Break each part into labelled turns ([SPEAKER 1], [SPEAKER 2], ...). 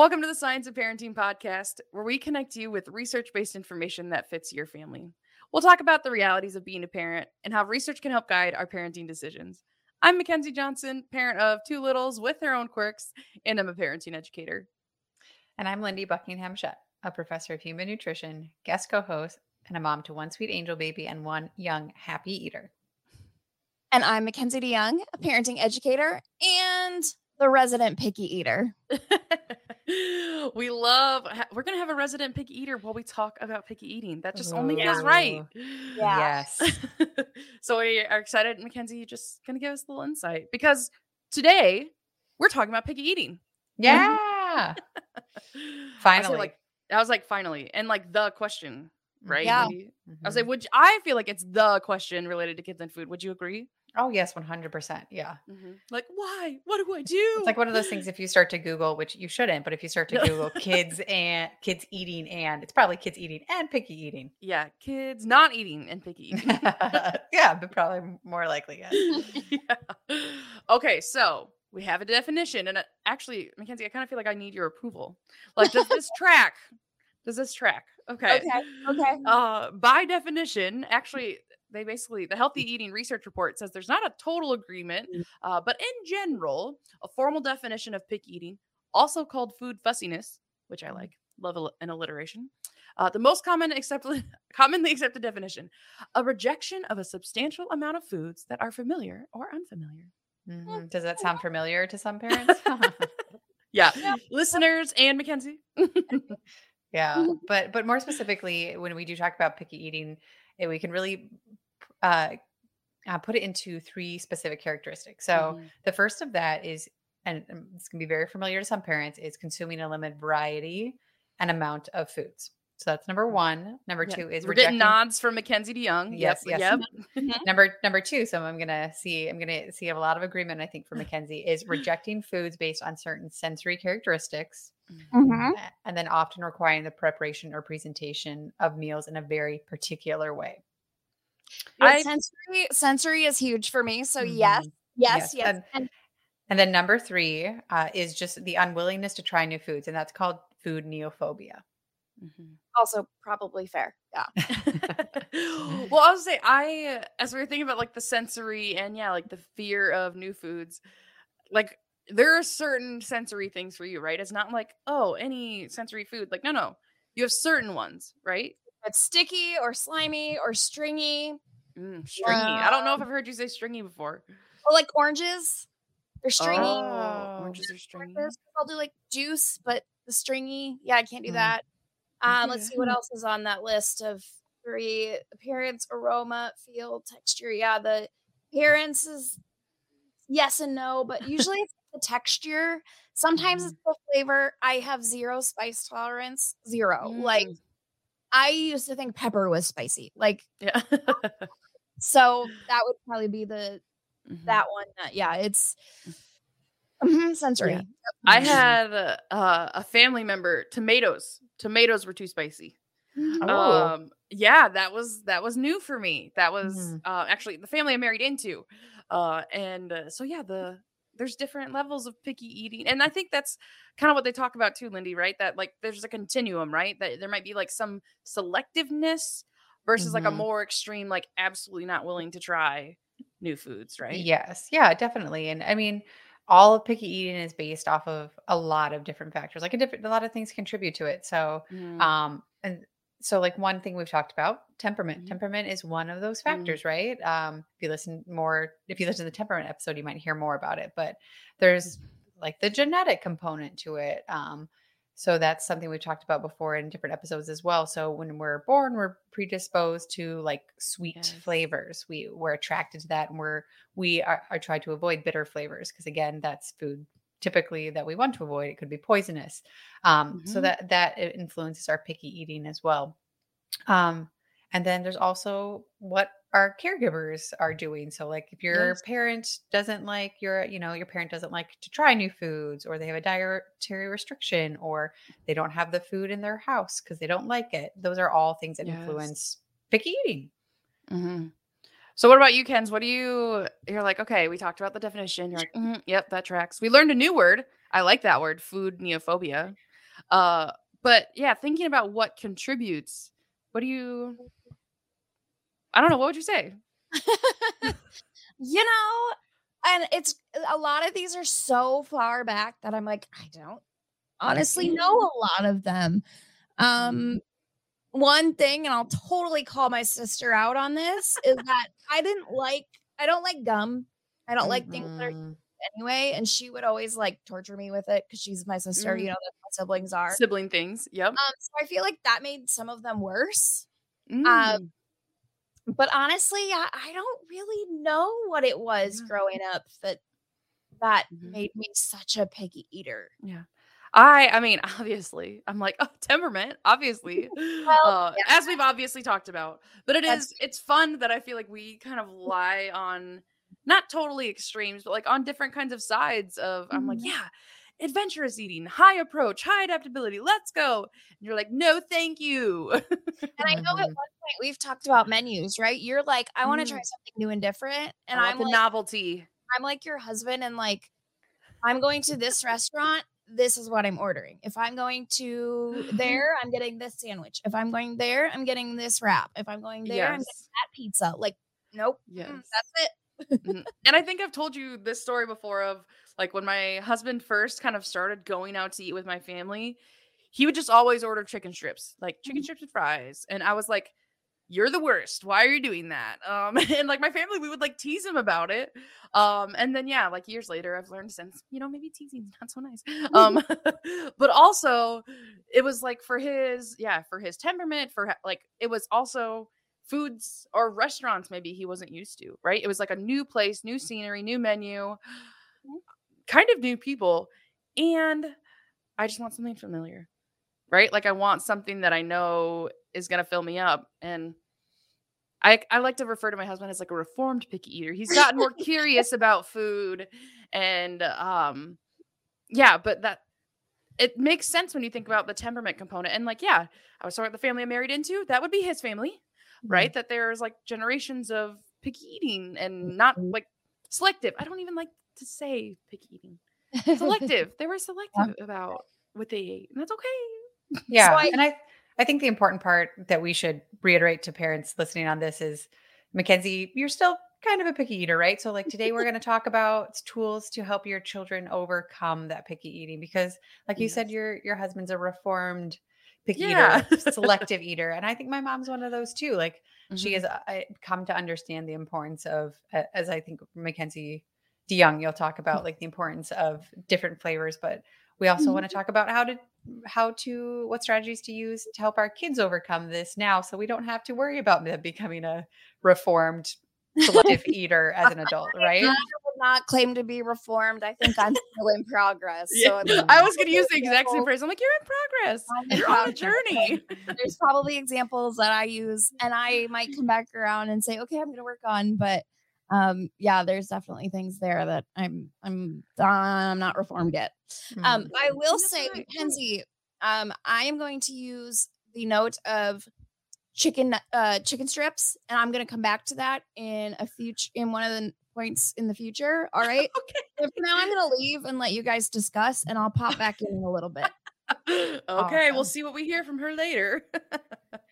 [SPEAKER 1] Welcome to the Science of Parenting podcast, where we connect you with research based information that fits your family. We'll talk about the realities of being a parent and how research can help guide our parenting decisions. I'm Mackenzie Johnson, parent of two littles with their own quirks, and I'm a parenting educator.
[SPEAKER 2] And I'm Lindy Buckingham Schutt, a professor of human nutrition, guest co host, and a mom to one sweet angel baby and one young happy eater.
[SPEAKER 3] And I'm Mackenzie DeYoung, a parenting educator and the resident picky eater.
[SPEAKER 1] we love we're gonna have a resident picky eater while we talk about picky eating. That just only feels right.
[SPEAKER 2] Yeah. yes.
[SPEAKER 1] So we are excited mackenzie you just gonna give us a little insight because today we're talking about picky eating.
[SPEAKER 2] Yeah. Finally
[SPEAKER 1] I like i was like finally and like the question right?
[SPEAKER 3] Yeah.
[SPEAKER 1] mm-hmm. i was like would you, i feel like it's the question related to kids and food. Would you agree
[SPEAKER 2] Oh yes, one hundred percent. Yeah.
[SPEAKER 1] Mm-hmm. Like, why? What do I do?
[SPEAKER 2] It's like one of those things. If you start to Google, which you shouldn't, but if you start to Google kids and kids eating and it's probably kids eating and picky eating.
[SPEAKER 1] Yeah, kids not eating and picky eating.
[SPEAKER 2] yeah, but probably more likely. Yes.
[SPEAKER 1] yeah. Okay, so we have a definition, and uh, actually, Mackenzie, I kind of feel like I need your approval. Like, does this track? Does this track? Okay.
[SPEAKER 3] Okay. Okay.
[SPEAKER 1] Uh, by definition, actually, they basically the healthy eating research report says there's not a total agreement
[SPEAKER 3] Mm.
[SPEAKER 1] uh, but in general a formal definition of picky eating also called food fussiness which i like love an alliteration uh, the most common accepted commonly accepted definition a rejection of a substantial amount of foods that are familiar or unfamiliar
[SPEAKER 2] Mhm. Does that sound familiar to some parents?
[SPEAKER 1] yeah, listeners and mackenzie
[SPEAKER 2] yeah, but but more specifically, when we do talk about picky eating, eh, we can really uh, uh, put it into three specific characteristics. So
[SPEAKER 1] Mhm.
[SPEAKER 2] the first of that is, and um, this can be very familiar to some parents, is consuming a limited variety and amount of foods. So that's number one. Number
[SPEAKER 1] Yeah,
[SPEAKER 2] two is
[SPEAKER 1] we're getting nods from mackenzie DeYoung.
[SPEAKER 2] Yes,
[SPEAKER 1] yep,
[SPEAKER 2] yes.
[SPEAKER 1] yep.
[SPEAKER 2] number number two. So I'm gonna see. I'm gonna see a lot of agreement. I think for Mackenzie is rejecting foods based on certain sensory characteristics,
[SPEAKER 3] Mhm.
[SPEAKER 2] and then often requiring the preparation or presentation of meals in a very particular way.
[SPEAKER 3] Yeah,
[SPEAKER 1] I-
[SPEAKER 3] sensory sensory is huge for me. So
[SPEAKER 2] Mhm.
[SPEAKER 3] yes, yes,
[SPEAKER 2] Yes,
[SPEAKER 3] yes.
[SPEAKER 2] and-
[SPEAKER 3] And
[SPEAKER 2] And then number three uh, is just the unwillingness to try new foods, and that's called food neophobia.
[SPEAKER 1] Mhm.
[SPEAKER 3] also probably fair. Yeah.
[SPEAKER 1] well, I was say I as we were thinking about like the sensory and yeah, like the fear of new foods, like there are certain sensory things for you, right? It's not like, oh, any sensory food. Like, no, no. You have certain ones, right?
[SPEAKER 3] It's sticky or slimy or stringy.
[SPEAKER 1] Mm, stringy. I don't know if I've heard you say stringy before.
[SPEAKER 3] Or like oranges. They're stringy.
[SPEAKER 1] Oh, oranges are stringy.
[SPEAKER 3] Oranges, I'll do like juice, but the stringy. Yeah, I can't do
[SPEAKER 2] Mm.
[SPEAKER 3] that. Um, let's see what else is on that list of three appearance, aroma, feel, texture. Yeah, the appearance is yes and no, but usually it's the texture. Sometimes it's the flavor. I have zero spice tolerance. Zero. Like
[SPEAKER 1] Mm.
[SPEAKER 3] I used to think pepper was spicy. Like
[SPEAKER 1] Yeah.
[SPEAKER 3] so that would probably be the
[SPEAKER 1] Mhm.
[SPEAKER 3] that one. That, yeah, it's Mhm, sensory.
[SPEAKER 2] Yeah.
[SPEAKER 1] I had uh, a family member tomatoes. Tomatoes were too spicy.
[SPEAKER 2] Oh.
[SPEAKER 1] um yeah that was that was new for me that was
[SPEAKER 2] Mhm.
[SPEAKER 1] uh actually the family i married into uh and uh, so yeah the there's different levels of picky eating and i think that's kind of what they talk about too lindy right that like there's a continuum right that there might be like some selectiveness versus like a
[SPEAKER 2] Mhm.
[SPEAKER 1] more extreme like absolutely not willing to try new foods right
[SPEAKER 2] Yes. Yeah, definitely. And I mean, all of picky eating is based off of a lot of different factors. Like a different a lot of things contribute to it. So
[SPEAKER 1] Mhm.
[SPEAKER 2] um and so like one thing we've talked about, temperament.
[SPEAKER 1] Mhm.
[SPEAKER 2] Temperament is one of those
[SPEAKER 1] Mm.
[SPEAKER 2] factors, right? Um if you listen more if you listen to the temperament episode, you might hear more about it. But there's like the genetic component to it. Um so that's something we've talked about before in different episodes as well. So when we're born, we're predisposed to like sweet
[SPEAKER 1] Yes.
[SPEAKER 2] flavors. We we're attracted to that, and we're we are, are try to avoid bitter flavors because again, that's food typically that we want to avoid. It could be poisonous. Um, So
[SPEAKER 1] Mhm.
[SPEAKER 2] that that influences our picky eating as well. Um, and then there's also what our caregivers are doing. So like if your
[SPEAKER 1] Yes.
[SPEAKER 2] parent doesn't like your, you know, your parent doesn't like to try new foods or they have a dietary restriction or they don't have the food in their house because they don't like it. Those are all things that
[SPEAKER 1] Yes.
[SPEAKER 2] influence picky eating.
[SPEAKER 1] hmm So what about you, Kens? What do you? You're like, okay, we talked about the definition. You're like, "Mhm, yep, that tracks. We learned a new word. I like that word, food neophobia. Uh, but yeah, thinking about what contributes, what do you? I don't know. What would you say?
[SPEAKER 3] you know, and it's a lot of these are so far back that I'm like, I don't honestly know a lot of them. Um, one thing, and I'll totally call my sister out on this, is that I didn't like, I don't like gum. I don't like things that are
[SPEAKER 2] Mhm.
[SPEAKER 3] anyway. And she would always like torture me with it because she's my sister.
[SPEAKER 1] Mm.
[SPEAKER 3] You know, what siblings are.
[SPEAKER 1] Sibling things. Yep.
[SPEAKER 3] Um, so I feel like that made some of them worse.
[SPEAKER 1] Mm.
[SPEAKER 3] But honestly, I, I don't really know what it was growing up that that
[SPEAKER 1] Mhm.
[SPEAKER 3] made me such a picky eater.
[SPEAKER 1] I I mean, obviously, I'm like, oh, temperament, obviously. uh,
[SPEAKER 3] yeah.
[SPEAKER 1] as we've obviously talked about. But it
[SPEAKER 3] That's
[SPEAKER 1] is it's fun that I feel like we kind of lie on not totally extremes, but like on different kinds of sides of I'm like,
[SPEAKER 3] Mhm.
[SPEAKER 1] yeah, adventurous eating, high approach, high adaptability, let's go. And you're like, no, thank you.
[SPEAKER 3] And I know at one
[SPEAKER 2] Mhm.
[SPEAKER 3] point we've talked about menus, right? You're like, I want to try
[SPEAKER 1] Mm.
[SPEAKER 3] something new and different. And I'm
[SPEAKER 1] the
[SPEAKER 3] like,
[SPEAKER 1] novelty.
[SPEAKER 3] I'm like your husband, and like, I'm going to this restaurant. This is what I'm ordering. If I'm going to there, I'm getting this sandwich. If I'm going there, I'm getting this wrap. If I'm going there, I'm getting that pizza. Like, nope, mm, that's it.
[SPEAKER 1] Mhm. and I think I've told you this story before of like when my husband first kind of started going out to eat with my family, he would just always order chicken strips, like chicken
[SPEAKER 3] Mhm.
[SPEAKER 1] strips with fries. And I was like, you're the worst. Why are you doing that? Um, and like my family, we would like tease him about it. Um, and then yeah, like years later, I've learned since, you know, maybe teasing's not so nice. Um, but also it was like for his, yeah, for his temperament, for like it was also foods or restaurants maybe he wasn't used to, right? It was like a new place, new scenery, new menu, kind of new people. And I just want something familiar, right? Like I want something that I know is going to fill me up. And I, I like to refer to my husband as like a reformed picky eater. He's gotten more curious about food and um yeah, but that it makes sense when you think about the temperament component. And like, yeah, I was talking about the family I married into, that would be his family right? That there's like generations of picky eating and not
[SPEAKER 2] Mhm.
[SPEAKER 1] like selective. I don't even like to say picky eating. Selective. they were selective about what they ate, and that's okay.
[SPEAKER 2] Yeah.
[SPEAKER 3] I-
[SPEAKER 2] and I I think the important part that we should reiterate to parents listening on this is Mackenzie, you're still kind of a picky eater, right? So like today we're going to talk about tools to help your children overcome that picky eating because like you said your your husband's a reformed picky
[SPEAKER 1] Yeah.
[SPEAKER 2] eater, selective eater, and I think my mom's one of those too. Like she
[SPEAKER 1] Mhm.
[SPEAKER 2] has uh, come to understand the importance of as I think Mackenzie DeYoung you'll talk about like the importance of different flavors, but we also want to talk about how to how to what strategies to use to help our kids overcome this now so we don't have to worry about them becoming a reformed selective eater as an adult, right?
[SPEAKER 3] I would not claim to be reformed. I think I'm still in progress.
[SPEAKER 1] Yeah,
[SPEAKER 3] So
[SPEAKER 1] I was gonna use the exact same phrase. I'm like, you're in progress.
[SPEAKER 3] I'm
[SPEAKER 1] You're on a journey.
[SPEAKER 3] there's probably examples that I use and I might come back around and say, okay, I'm gonna work on, but um yeah, there's definitely things there that I'm I'm I'm not reformed yet. Um
[SPEAKER 2] Mhm.
[SPEAKER 3] I will
[SPEAKER 1] That's
[SPEAKER 3] say,
[SPEAKER 1] right.
[SPEAKER 3] Mackenzie, um, I am going to use the note of chicken uh chicken strips, and I'm gonna come back to that in a future in one of the points in the future. All right.
[SPEAKER 1] okay.
[SPEAKER 3] So for now I'm gonna leave and let you guys discuss, and I'll pop back in in a little bit.
[SPEAKER 1] okay, we'll see what we hear from her later.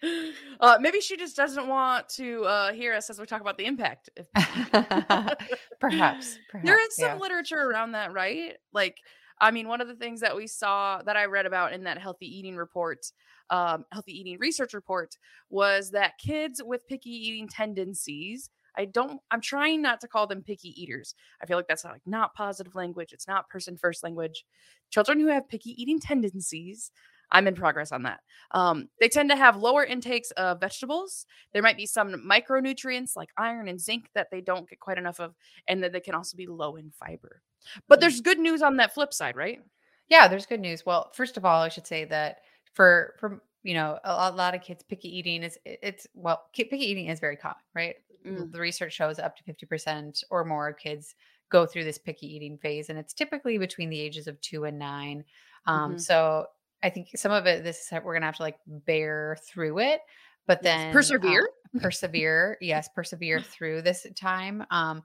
[SPEAKER 1] uh, maybe she just doesn't want to uh, hear us as we talk about the impact.
[SPEAKER 2] Perhaps, perhaps
[SPEAKER 1] there is some
[SPEAKER 2] yeah.
[SPEAKER 1] literature around that, right? Like, I mean, one of the things that we saw that I read about in that healthy eating report, um, healthy eating research report, was that kids with picky eating tendencies. I don't. I'm trying not to call them picky eaters. I feel like that's not like not positive language. It's not person first language. Children who have picky eating tendencies. I'm in progress on that. Um, they tend to have lower intakes of vegetables. There might be some micronutrients like iron and zinc that they don't get quite enough of, and then they can also be low in fiber. But there's good news on that flip side, right?
[SPEAKER 2] Yeah, there's good news. Well, first of all, I should say that for for you know a, a lot of kids, picky eating is it's well, picky eating is very common, right?
[SPEAKER 1] Mm.
[SPEAKER 2] The research shows up to fifty percent or more of kids go through this picky eating phase, and it's typically between the ages of two and nine. Um,
[SPEAKER 1] Mhm.
[SPEAKER 2] So I think some of it, this is we're gonna have to like bear through it, but then uh,
[SPEAKER 1] Persevere.
[SPEAKER 2] persevere, yes, persevere through this time. Um,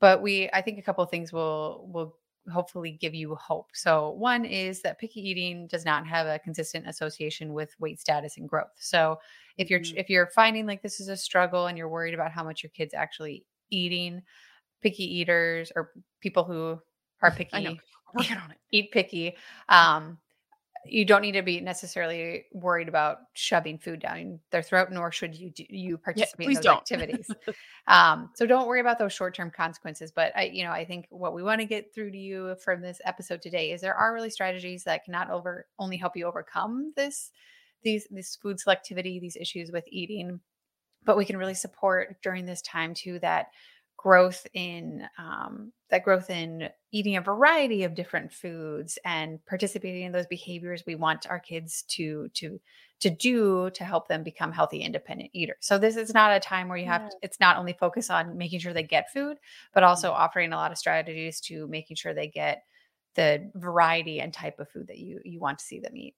[SPEAKER 2] but we, I think a couple of things will will hopefully give you hope. So, one is that picky eating does not have a consistent association with weight status and growth. So, if you're
[SPEAKER 1] Mhm.
[SPEAKER 2] if you're finding like this is a struggle and you're worried about how much your kids actually eating, picky eaters or people who are picky.
[SPEAKER 1] Working on it.
[SPEAKER 2] eat picky. Um, you don't need to be necessarily worried about shoving food down their throat, nor should you do, you participate in those
[SPEAKER 1] don't.
[SPEAKER 2] activities. um, so don't worry about those short term consequences. But I, you know, I think what we want to get through to you from this episode today is there are really strategies that can not over only help you overcome this these this food selectivity, these issues with eating, but we can really support during this time too that growth in um, that growth in eating a variety of different foods and participating in those behaviors we want our kids to to to do to help them become healthy independent eaters. So this is not a time where you have
[SPEAKER 1] Yeah.
[SPEAKER 2] to, it's not only focus on making sure they get food but also offering a lot of strategies to making sure they get the variety and type of food that you you want to see them eat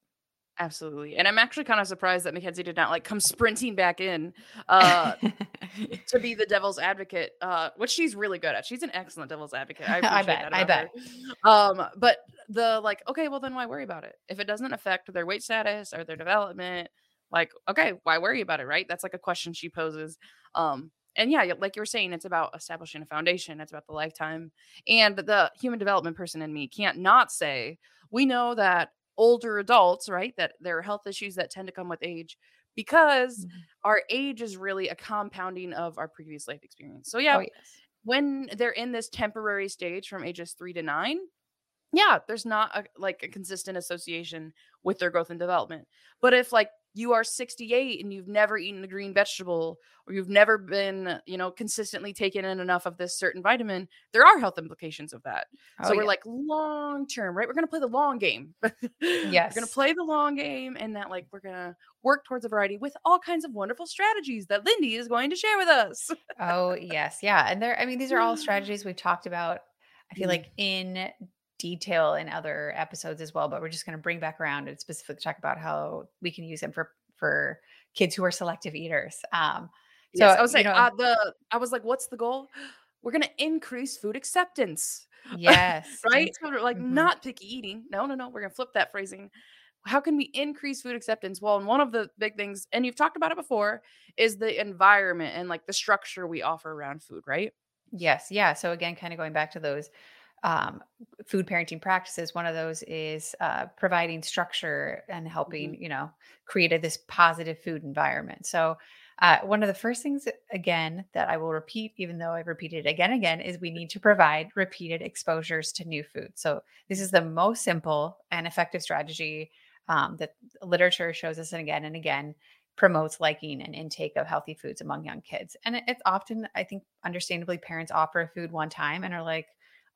[SPEAKER 1] Absolutely. And I'm actually kind of surprised that Mackenzie did not like come sprinting back in uh to be the devil's advocate, uh, which she's really good at. She's an excellent devil's advocate. I,
[SPEAKER 2] I bet,
[SPEAKER 1] that
[SPEAKER 2] I
[SPEAKER 1] bet. her. Um, but the like, okay, well then why worry about it? If it doesn't affect their weight status or their development, like, okay, why worry about it, right? That's like a question she poses. Um, and yeah, like you were saying, it's about establishing a foundation. It's about the lifetime. And the human development person in me can't not say, we know that older adults, right, that there are health issues that tend to come with age because
[SPEAKER 2] Mhm.
[SPEAKER 1] our age is really a compounding of our previous life experience. So yeah,
[SPEAKER 2] oh yes
[SPEAKER 1] when they're in this temporary stage from ages 3 to 9, yeah, there's not a, like a consistent association with their growth and development. But if like you are 68 and you've never eaten a green vegetable or you've never been, you know, consistently taken in enough of this certain vitamin, there are health implications of that. so
[SPEAKER 2] Oh,
[SPEAKER 1] we're like long term, right? We're going to play the long game. Yes. We're going to play the long game and that like we're going to work towards a variety with all kinds of wonderful strategies that Lindy is going to share with us.
[SPEAKER 2] Oh, yes. Yeah. And there, I mean, these are all strategies we've talked about, I feel
[SPEAKER 1] Mm.
[SPEAKER 2] like in detail in other episodes as well, but we're just going to bring back around and specifically talk about how we can use them for, for kids who are selective eaters. Um, so,
[SPEAKER 1] yes, I was like,
[SPEAKER 2] know-
[SPEAKER 1] uh, the I was like, what's the goal? We're gonna increase food acceptance,
[SPEAKER 2] yes.
[SPEAKER 1] right? So like
[SPEAKER 2] Mhm.
[SPEAKER 1] not picky eating. No, no, no. We're gonna flip that phrasing. How can we increase food acceptance? Well, and one of the big things, and you've talked about it before, is the environment and like the structure we offer around food, right?
[SPEAKER 2] Yes. Yeah. So again, kind of going back to those um, food parenting practices, one of those is uh, providing structure and helping, you know, create a, this positive food environment. So uh, one of the first things, again, that I will repeat, even though I've repeated it again and again, is we need to provide repeated exposures to new food. So this is the most simple and effective strategy um, that literature shows us and again and again promotes liking and intake of healthy foods among young kids. And it's often, I think, understandably, parents offer a food one time and are like,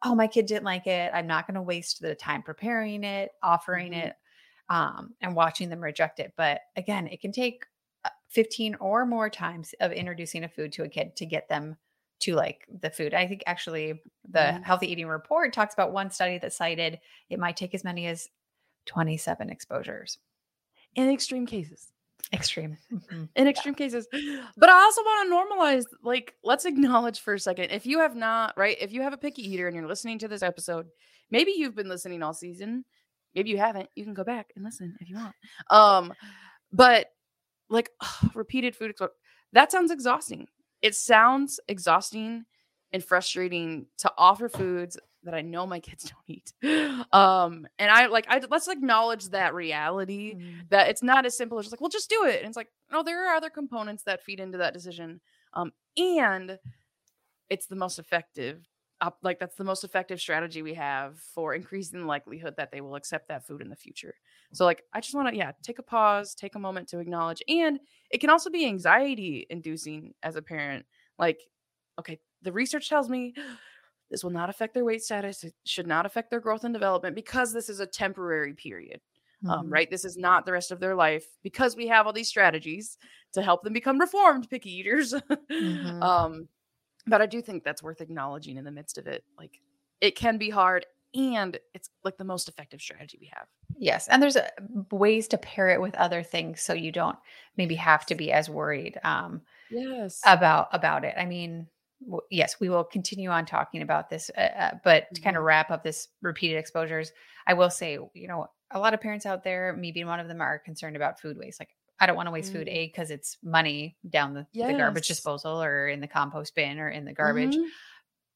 [SPEAKER 2] oh, my kid didn't like it. I'm not going to waste the time preparing it, offering
[SPEAKER 1] Mhm.
[SPEAKER 2] it, um, and watching them reject it. But again, it can take uh, 15 or more times of introducing a food to a kid to get them to like the food. I think actually the
[SPEAKER 1] Mhm.
[SPEAKER 2] healthy eating report talks about one study that cited it might take as many as 27 exposures.
[SPEAKER 1] In extreme cases.
[SPEAKER 2] Extreme. Mhm.
[SPEAKER 1] in extreme cases. But I also want to normalize, like, let's acknowledge for a second. If you have not, right, if you have a picky eater and you're listening to this episode, maybe you've been listening all season. Maybe you haven't. You can go back and listen if you want. Um, but like repeated food expo- that sounds exhausting. It sounds exhausting and frustrating to offer foods that I know my kids don't eat. Um, and I like I let's acknowledge that reality
[SPEAKER 2] Mm.
[SPEAKER 1] that it's not as simple as just like, well, just do it. And it's like, no, there are other components that feed into that decision. Um, and it's the most effective. Like that's the most effective strategy we have for increasing the likelihood that they will accept that food in the future. So like I just want to yeah, take a pause, take a moment to acknowledge and it can also be anxiety inducing as a parent. Like okay, the research tells me this will not affect their weight status. It should not affect their growth and development because this is a temporary period um,
[SPEAKER 2] Mhm.
[SPEAKER 1] right? This is not the rest of their life because we have all these strategies to help them become reformed picky eaters.
[SPEAKER 2] Mhm.
[SPEAKER 1] um, but I do think that's worth acknowledging in the midst of it. Like it can be hard and it's like the most effective strategy we have.
[SPEAKER 2] Yes, and there's uh, ways to pair it with other things so you don't maybe have to be as worried um,
[SPEAKER 1] Yes.
[SPEAKER 2] about about it. I mean, yes, we will continue on talking about this. Uh, uh, but to kind of wrap up this repeated exposures, I will say, you know, a lot of parents out there, me being one of them, are concerned about food waste. Like, I don't want to waste food,
[SPEAKER 1] Mm.
[SPEAKER 2] A, because it's money down the, the garbage disposal or in the compost bin or in the garbage.
[SPEAKER 1] Mhm.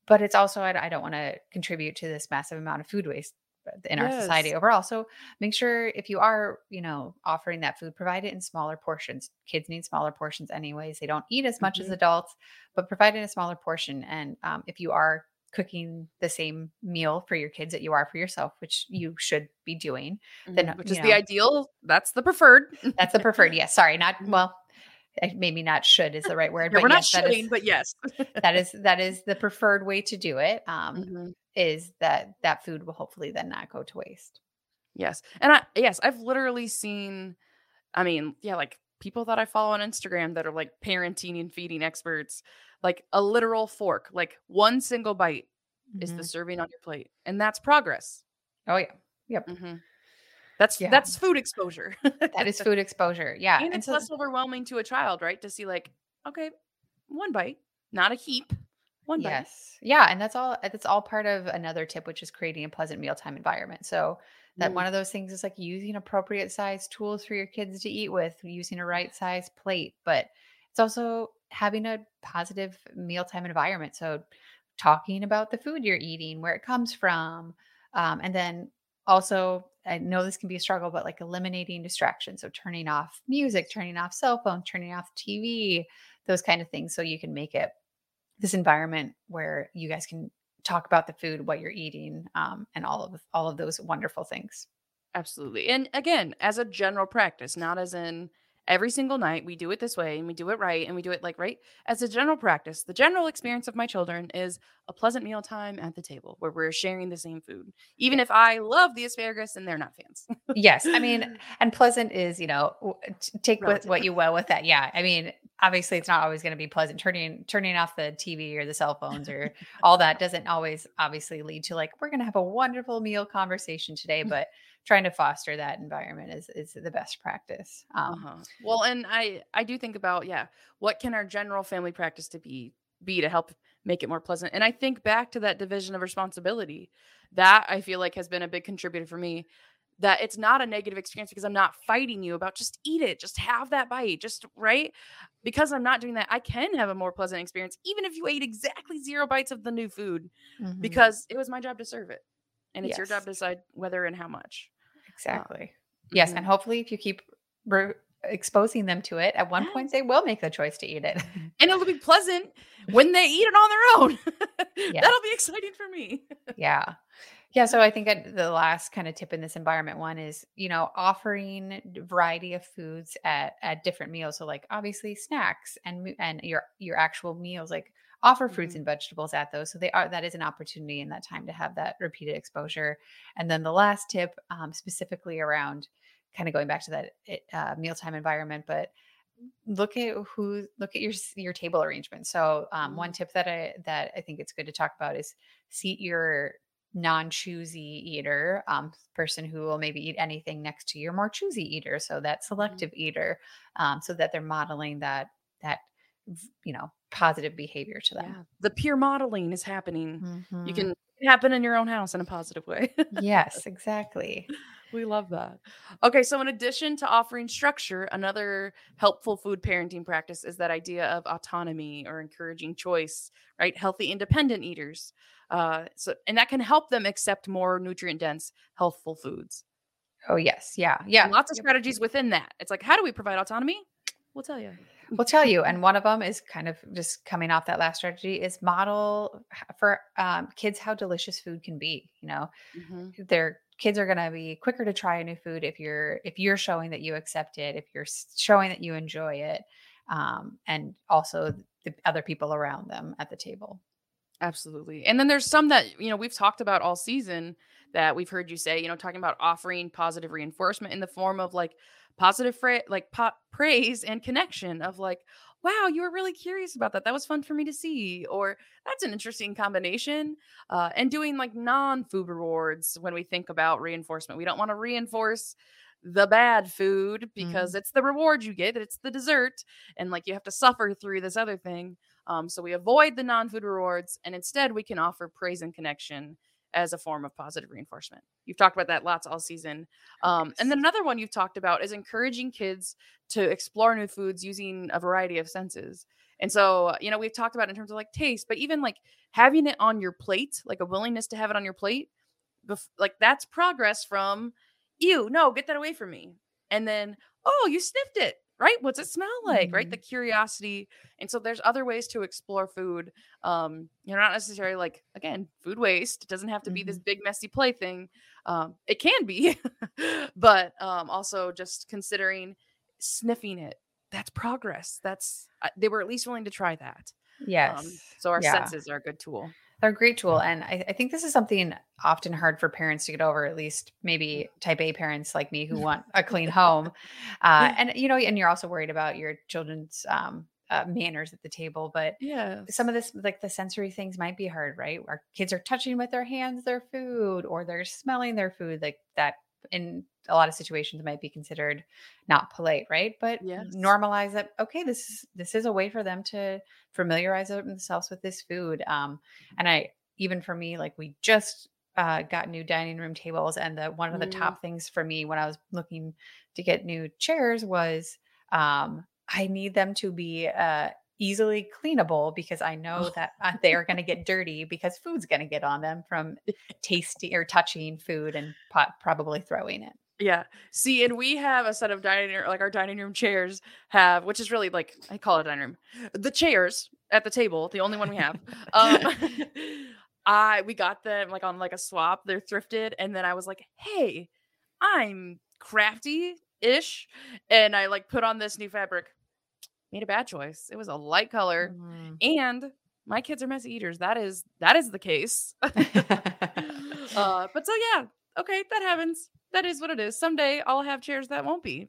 [SPEAKER 2] But it's also, I, I don't want to contribute to this massive amount of food waste in our society overall. So make sure if you are, you know, offering that food, provide it in smaller portions. Kids need smaller portions anyways. They don't eat as much as
[SPEAKER 1] Mhm.
[SPEAKER 2] adults, but provide it in a smaller portion. And um, if you are cooking the same meal for your kids that you are for yourself, which you should be doing, then,
[SPEAKER 1] Mhm. which is the ideal. That's the preferred.
[SPEAKER 2] that's the preferred. Yes, sorry, not well. Maybe not should is the right word,
[SPEAKER 1] Yeah,
[SPEAKER 2] but
[SPEAKER 1] we're not
[SPEAKER 2] yes, that is-
[SPEAKER 1] shitting, but yes.
[SPEAKER 2] that is that is the preferred way to do it. Um,
[SPEAKER 1] Mhm.
[SPEAKER 2] is that that food will hopefully then not go to waste.
[SPEAKER 1] Yes. And I yes, I've literally seen I mean, yeah, like people that I follow on Instagram that are like parenting and feeding experts, like a literal fork, like one single bite is the
[SPEAKER 2] Mhm.
[SPEAKER 1] serving on your plate. And that's progress.
[SPEAKER 2] Oh yeah, yep.
[SPEAKER 1] Mhm. That's
[SPEAKER 2] Yeah.
[SPEAKER 1] that's food exposure.
[SPEAKER 2] That is food exposure. Yeah,
[SPEAKER 1] and
[SPEAKER 2] and
[SPEAKER 1] it's
[SPEAKER 2] so
[SPEAKER 1] less overwhelming to a child, right? To see like, okay, one bite, not a heap. One bite.
[SPEAKER 2] yes, yeah, and that's all. That's all part of another tip, which is creating a pleasant mealtime environment. So that
[SPEAKER 1] Mm.
[SPEAKER 2] one of those things is like using appropriate size tools for your kids to eat with, using a right size plate, but it's also having a positive mealtime environment. So talking about the food you're eating, where it comes from, um, and then also I know this can be a struggle, but like eliminating distractions. So turning off music, turning off cell phone, turning off TV, those kind of things. So you can make it this environment where you guys can talk about the food, what you're eating, um, and all of all of those wonderful things.
[SPEAKER 1] Absolutely. And again, as a general practice, not as in every single night we do it this way and we do it right and we do it like right as a general practice the general experience of my children is a pleasant meal time at the table where we're sharing the same food even if i love the asparagus and they're not fans
[SPEAKER 2] yes, I mean, and pleasant is you know take what,
[SPEAKER 1] Relative.
[SPEAKER 2] what you will with that. Yeah, I mean, obviously it's not always going to be pleasant. Turning turning off the TV or the cell phones or all that doesn't always obviously lead to like we're going to have a wonderful meal conversation today, but trying to foster that environment is is the best practice. Um,
[SPEAKER 1] uh-huh. well and i i do think about yeah what can our general family practice to be be to help make it more pleasant and i think back to that division of responsibility that i feel like has been a big contributor for me that it's not a negative experience because i'm not fighting you about just eat it just have that bite just right because i'm not doing that i can have a more pleasant experience even if you ate exactly zero bites of the new food
[SPEAKER 2] mhm.
[SPEAKER 1] because it was my job to serve it and it's your job to decide whether and how much
[SPEAKER 2] Exactly. Yes,
[SPEAKER 1] Mhm.
[SPEAKER 2] and hopefully, if you keep re- exposing them to it, at one
[SPEAKER 1] Yes.
[SPEAKER 2] point they will make the choice to eat it.
[SPEAKER 1] and it'll be pleasant when they eat it on their own.
[SPEAKER 2] Yes.
[SPEAKER 1] That'll be exciting for me.
[SPEAKER 2] yeah, yeah. So I think the last kind of tip in this environment one is you know offering variety of foods at at different meals. So like obviously snacks and and your your actual meals like offer fruits
[SPEAKER 1] Mhm.
[SPEAKER 2] and vegetables at those so they are that is an opportunity in that time to have that repeated exposure and then the last tip um, specifically around kind of going back to that uh, mealtime environment but look at who look at your your table arrangement so um, one
[SPEAKER 1] Mm.
[SPEAKER 2] tip that i that i think it's good to talk about is seat your non-choosy eater um, person who will maybe eat anything next to your more choosy eater so that selective eater um, so that they're modeling that that you know positive behavior to
[SPEAKER 1] Yeah.
[SPEAKER 2] them
[SPEAKER 1] The peer modeling is happening. You
[SPEAKER 2] Mhm.
[SPEAKER 1] can happen in your own house in a positive way.
[SPEAKER 2] yes exactly
[SPEAKER 1] we love that. Okay, so in addition to offering structure, another helpful food parenting practice is that idea of autonomy or encouraging choice, right? Healthy independent eaters. Uh, so and that can help them accept more nutrient dense, healthful foods.
[SPEAKER 2] oh yes yeah yeah
[SPEAKER 1] And lots of strategies within that. It's like, how do we provide autonomy? We'll tell you.
[SPEAKER 2] We'll tell you. And one of them is kind of just coming off that last strategy is model for um, kids how delicious food can be. You know,
[SPEAKER 1] Mhm.
[SPEAKER 2] their kids are going to be quicker to try a new food if you're if you're showing that you accept it, if you're showing that you enjoy it, um, and also the other people around them at the table.
[SPEAKER 1] Absolutely. And then there's some that, you know, we've talked about all season that we've heard you say, you know, talking about offering positive reinforcement in the form of like positive fra- like po- praise and connection of like, wow, you were really curious about that. That was fun for me to see. Or that's an interesting combination. Uh, and doing like non food rewards when we think about reinforcement. We don't want to reinforce the bad food because it's the reward you get, it's the dessert, and like you have to suffer through this other thing. Um, so we avoid the non-food rewards, and instead we can offer praise and connection as a form of positive reinforcement. You've talked about that lots all season. Um, and then another one you've talked about is encouraging kids to explore new foods using a variety of senses. And so, you know, we've talked about in terms of like taste, but even like having it on your plate, like a willingness to have it on your plate, bef- like that's progress from, ew, no, get that away from me. And then, oh, you sniffed it right? What's it smell like? Right? The curiosity and so there's other ways to explore food um you're not necessarily like again food waste it doesn't have to be this big messy play thing um it can be but um also just considering sniffing it that's progress that's uh, they were at least willing to try that
[SPEAKER 2] Yes.
[SPEAKER 1] um so our
[SPEAKER 2] Yeah.
[SPEAKER 1] senses are a good tool
[SPEAKER 2] They're a great tool. And I, I think this is something often hard for parents to get over, at least maybe type A parents like me who want a clean home. Uh, and, you know, and you're also worried about your children's um, uh, manners at the table. But
[SPEAKER 1] yeah
[SPEAKER 2] some of this, like the sensory things, might be hard, right? Our kids are touching with their hands their food or they're smelling their food, like that in a lot of situations might be considered not polite, right? But
[SPEAKER 1] Yes.
[SPEAKER 2] normalize that. Okay, this is this is a way for them to familiarize themselves with this food. Um, and I even for me, like we just uh, got new dining room tables, and the one of the
[SPEAKER 1] Mm.
[SPEAKER 2] top things for me when I was looking to get new chairs was um, I need them to be uh, easily cleanable because I know that uh, they are going to get dirty because food's going to get on them from tasting or touching food and po- probably throwing it.
[SPEAKER 1] Yeah. See, and we have a set of dining room, like our dining room chairs have, which is really like I call it a dining room. The chairs at the table, the only one we have. Um, I we got them like on like a swap. They're thrifted, and then I was like, hey, I'm crafty ish, and I like put on this new fabric. Made a bad choice. It was a light color,
[SPEAKER 2] Mm.
[SPEAKER 1] and my kids are messy eaters. That is that is the case. uh, but so yeah, okay, that happens. That is what it is. Someday I'll have chairs that won't be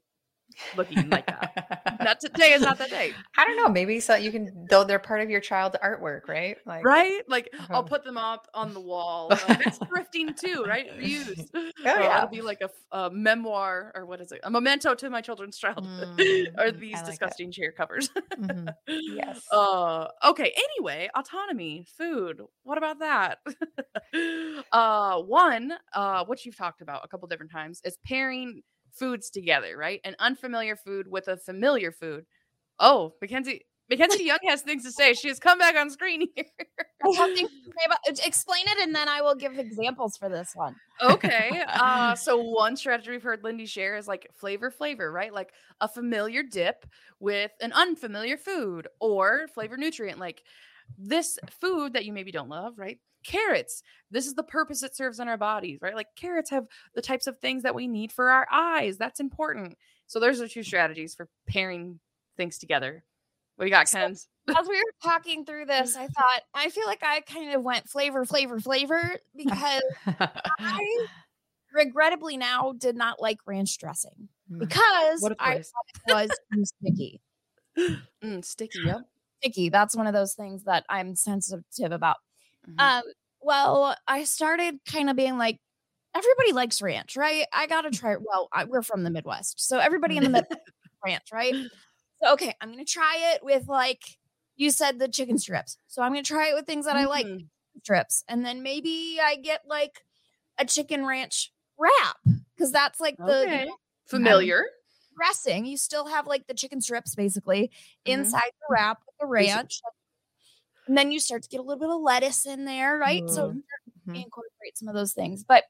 [SPEAKER 1] looking like that. Not today is not that day,
[SPEAKER 2] I don't know. Maybe so you can, though they're part of your child's artwork, right? Like,
[SPEAKER 1] right? Like I'll
[SPEAKER 2] Uh-huh.
[SPEAKER 1] put them up on the wall. Like, that's thrifting too, right? Reuse.
[SPEAKER 2] Oh, yeah.
[SPEAKER 1] It'll be like a memoir or what is it? A memento to my children's childhood.
[SPEAKER 2] Mm,
[SPEAKER 1] are these
[SPEAKER 2] like it.
[SPEAKER 1] disgusting chair covers?
[SPEAKER 2] Mhm. Yes.
[SPEAKER 1] Uh, okay. Anyway, autonomy, food. What about that? uh, one, uh, what you've talked about a couple different times is pairing foods together, right? An unfamiliar food with a familiar food. Oh, Mackenzie. Mackenzie Young has things to say. She has come back on screen here.
[SPEAKER 3] I have things to say about explain it and then I will give examples for this one.
[SPEAKER 1] okay. Uh, so one strategy we've heard Lindy share is like flavor flavor, right? Like a familiar dip with an unfamiliar food or flavor nutrient. Like this food that you maybe don't love, right? Carrots. This is the purpose it serves in our bodies, right? Like carrots have the types of things that we need for our eyes. That's important. So those are two strategies for pairing things together. What do you got,
[SPEAKER 3] So-
[SPEAKER 1] Ken's?
[SPEAKER 3] As we were talking through this, I thought I feel like I kind of went flavor, flavor, flavor because I regrettably now did not like ranch dressing
[SPEAKER 2] Mm.
[SPEAKER 3] because I thought it was too sticky.
[SPEAKER 1] Mm, sticky. Yep.
[SPEAKER 3] Sticky. That's one of those things that I'm sensitive about.
[SPEAKER 1] Mhm.
[SPEAKER 3] Um, well, I started kind of being like, everybody likes ranch, right? I gotta try it. Well, I, we're from the Midwest, so everybody in the Midwest ranch, right? So okay, I'm gonna try it with like you said the chicken strips. So I'm gonna try it with things that I like
[SPEAKER 1] Mhm.
[SPEAKER 3] strips, and then maybe I get like a chicken ranch wrap because that's like the you
[SPEAKER 1] Okay.
[SPEAKER 3] know,
[SPEAKER 1] Familiar.
[SPEAKER 3] dressing. You still have like the chicken strips basically
[SPEAKER 1] Mhm.
[SPEAKER 3] inside the wrap with the ranch. And then you start to get a little bit of lettuce in there, right? So
[SPEAKER 2] Mhm. Mhm.
[SPEAKER 3] incorporate some of those things. But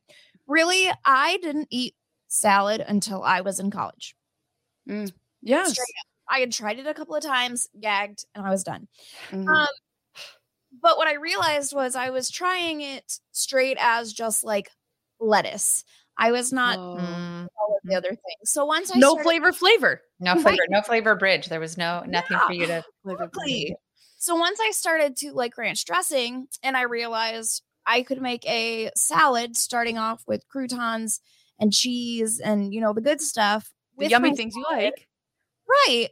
[SPEAKER 3] really, I didn't eat salad until I was in college.
[SPEAKER 1] Yes.
[SPEAKER 3] I had tried it a couple of times, gagged, and I was done.
[SPEAKER 1] Mhm.
[SPEAKER 3] Um, but what I realized was I was trying it straight as just like lettuce. I was not
[SPEAKER 1] Oh.
[SPEAKER 2] Mm.
[SPEAKER 3] all of the other things. So once I
[SPEAKER 1] no
[SPEAKER 3] started-
[SPEAKER 1] flavor flavor
[SPEAKER 2] No
[SPEAKER 3] Right.
[SPEAKER 2] flavor, no flavor bridge. There was no nothing for you to.
[SPEAKER 3] Exactly. So once I started to like ranch dressing and I realized I could make a salad starting off with croutons and cheese and you know the good stuff
[SPEAKER 1] the
[SPEAKER 3] with
[SPEAKER 1] yummy
[SPEAKER 3] my
[SPEAKER 1] things you like
[SPEAKER 3] Right.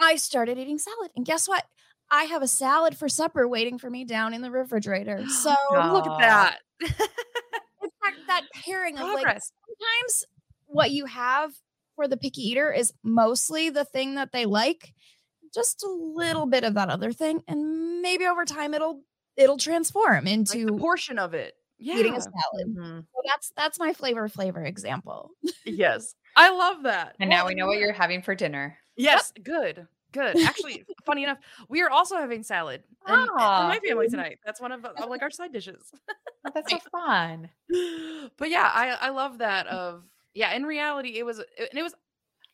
[SPEAKER 3] I started eating salad. And guess what? I have a salad for supper waiting for me down in the refrigerator. So
[SPEAKER 1] look at that
[SPEAKER 3] it's that, that pairing of like sometimes what you have for the picky eater is mostly the thing that they like, just a little bit of that other thing, and maybe over time it'll it'll transform
[SPEAKER 1] Like
[SPEAKER 3] into
[SPEAKER 1] the portion of it. Yeah.
[SPEAKER 3] eating a salad.
[SPEAKER 2] Mhm.
[SPEAKER 3] So that's that's my flavor flavor example.
[SPEAKER 1] yes. I love that.
[SPEAKER 2] And
[SPEAKER 1] Well,
[SPEAKER 2] now we know what you're having for dinner.
[SPEAKER 1] Yes, good. Good. Actually, funny enough, we are also having salad in, in
[SPEAKER 2] Ah.
[SPEAKER 1] my family tonight. That's one of, of like our side dishes.
[SPEAKER 2] Oh, that's so fun.
[SPEAKER 1] but yeah, I I love that of yeah, in reality it was it, and it was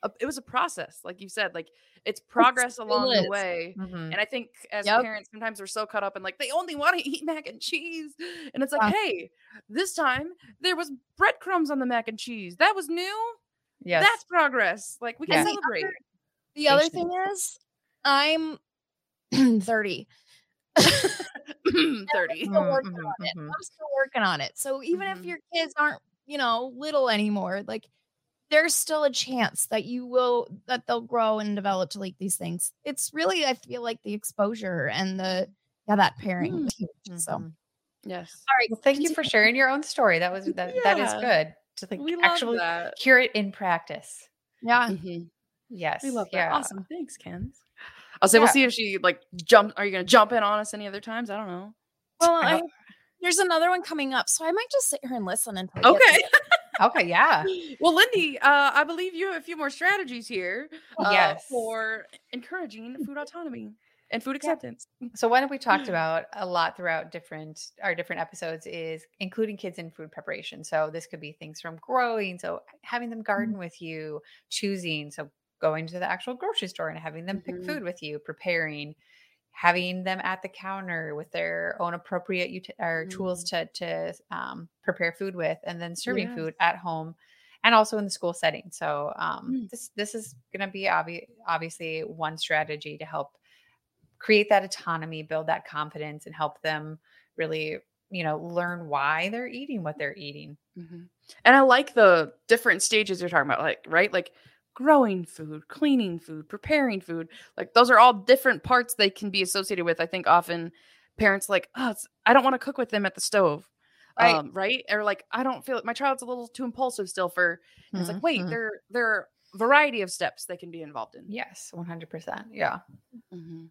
[SPEAKER 1] a, it was a process like you said like it's progress
[SPEAKER 3] still
[SPEAKER 1] along
[SPEAKER 3] is.
[SPEAKER 1] the way.
[SPEAKER 2] Mhm.
[SPEAKER 1] And I think as
[SPEAKER 3] Yep.
[SPEAKER 1] parents, sometimes we're so caught up in like they only want to eat mac and cheese, and it's like,
[SPEAKER 3] Yeah.
[SPEAKER 1] hey, this time there was breadcrumbs on the mac and cheese. That was new.
[SPEAKER 2] yeah
[SPEAKER 1] That's progress. Like we can
[SPEAKER 2] Yeah.
[SPEAKER 3] The
[SPEAKER 1] celebrate.
[SPEAKER 3] other- The other thing is, I'm 30.
[SPEAKER 1] Thirty.
[SPEAKER 3] still working
[SPEAKER 2] Mhm,
[SPEAKER 3] on it.
[SPEAKER 2] mhm.
[SPEAKER 3] I'm still working on it. So even if
[SPEAKER 1] Mhm.
[SPEAKER 3] your kids aren't, you know, little anymore, like there's still a chance that you will that they'll grow and develop to like these things. It's really I feel like the exposure and the yeah that pairing.
[SPEAKER 1] Mm.
[SPEAKER 3] too. So.
[SPEAKER 1] Yes.
[SPEAKER 3] right,
[SPEAKER 2] Well, thank you for sharing your own story. That was that. That is good to like
[SPEAKER 1] We
[SPEAKER 2] actually
[SPEAKER 1] that.
[SPEAKER 2] hear it in practice.
[SPEAKER 3] yeah.
[SPEAKER 1] Mhm.
[SPEAKER 2] Yes.
[SPEAKER 1] We love that.
[SPEAKER 2] yeah.
[SPEAKER 1] Awesome. Thanks, Ken. I'll say we'll see if she like jump. Are you gonna jump in on us any other times? I don't know.
[SPEAKER 3] Well,
[SPEAKER 2] I
[SPEAKER 3] I, there's another one coming up, so I might just sit here and listen until. you get
[SPEAKER 1] Okay.
[SPEAKER 2] Okay. Yeah.
[SPEAKER 1] well, Lindy, uh, I believe you have a few more strategies here. uh,
[SPEAKER 2] Yes.
[SPEAKER 1] For encouraging food autonomy and food
[SPEAKER 2] Yeah.
[SPEAKER 1] acceptance.
[SPEAKER 2] So one that we talked about a lot throughout different our different episodes is including kids in food preparation. So this could be things from growing, so having them garden with you, choosing, so going to the actual grocery store and having them pick
[SPEAKER 1] Mhm.
[SPEAKER 2] food with you, preparing, having them at the counter with their own appropriate uti- or tools to to um, prepare food with, and then serving
[SPEAKER 1] Yes.
[SPEAKER 2] food at home. And also in the school setting. So um,
[SPEAKER 1] Mm.
[SPEAKER 2] this this is going to be obvi- obviously one strategy to help create that autonomy, build that confidence, and help them really, you know, learn why they're eating what they're eating.
[SPEAKER 1] Mhm. And I like the different stages you're talking about, like, right? Like growing food, cleaning food, preparing food. Like those are all different parts they can be associated with. I think often parents like, oh, I don't want to cook with them at the stove.
[SPEAKER 3] Right.
[SPEAKER 1] Um, right. Or like, I don't feel my child's a little too impulsive still for, and it's like, wait,
[SPEAKER 2] Mhm.
[SPEAKER 1] there, there are variety of steps they can be involved in.
[SPEAKER 2] Yes, one hundred percent. Yeah.
[SPEAKER 1] Mhm.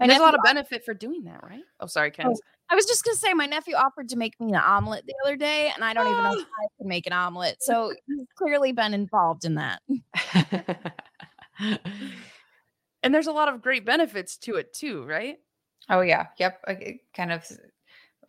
[SPEAKER 1] And there's a lot of benefit for doing that, right? Oh, sorry, Ken.
[SPEAKER 3] I was just gonna say my nephew offered to make me an omelet the other day, and I don't even know
[SPEAKER 1] Oh.
[SPEAKER 3] if I can make an omelet. So he's clearly been involved in that.
[SPEAKER 1] And there's a lot of great benefits to it too, right?
[SPEAKER 2] oh yeah. Yep. It kind of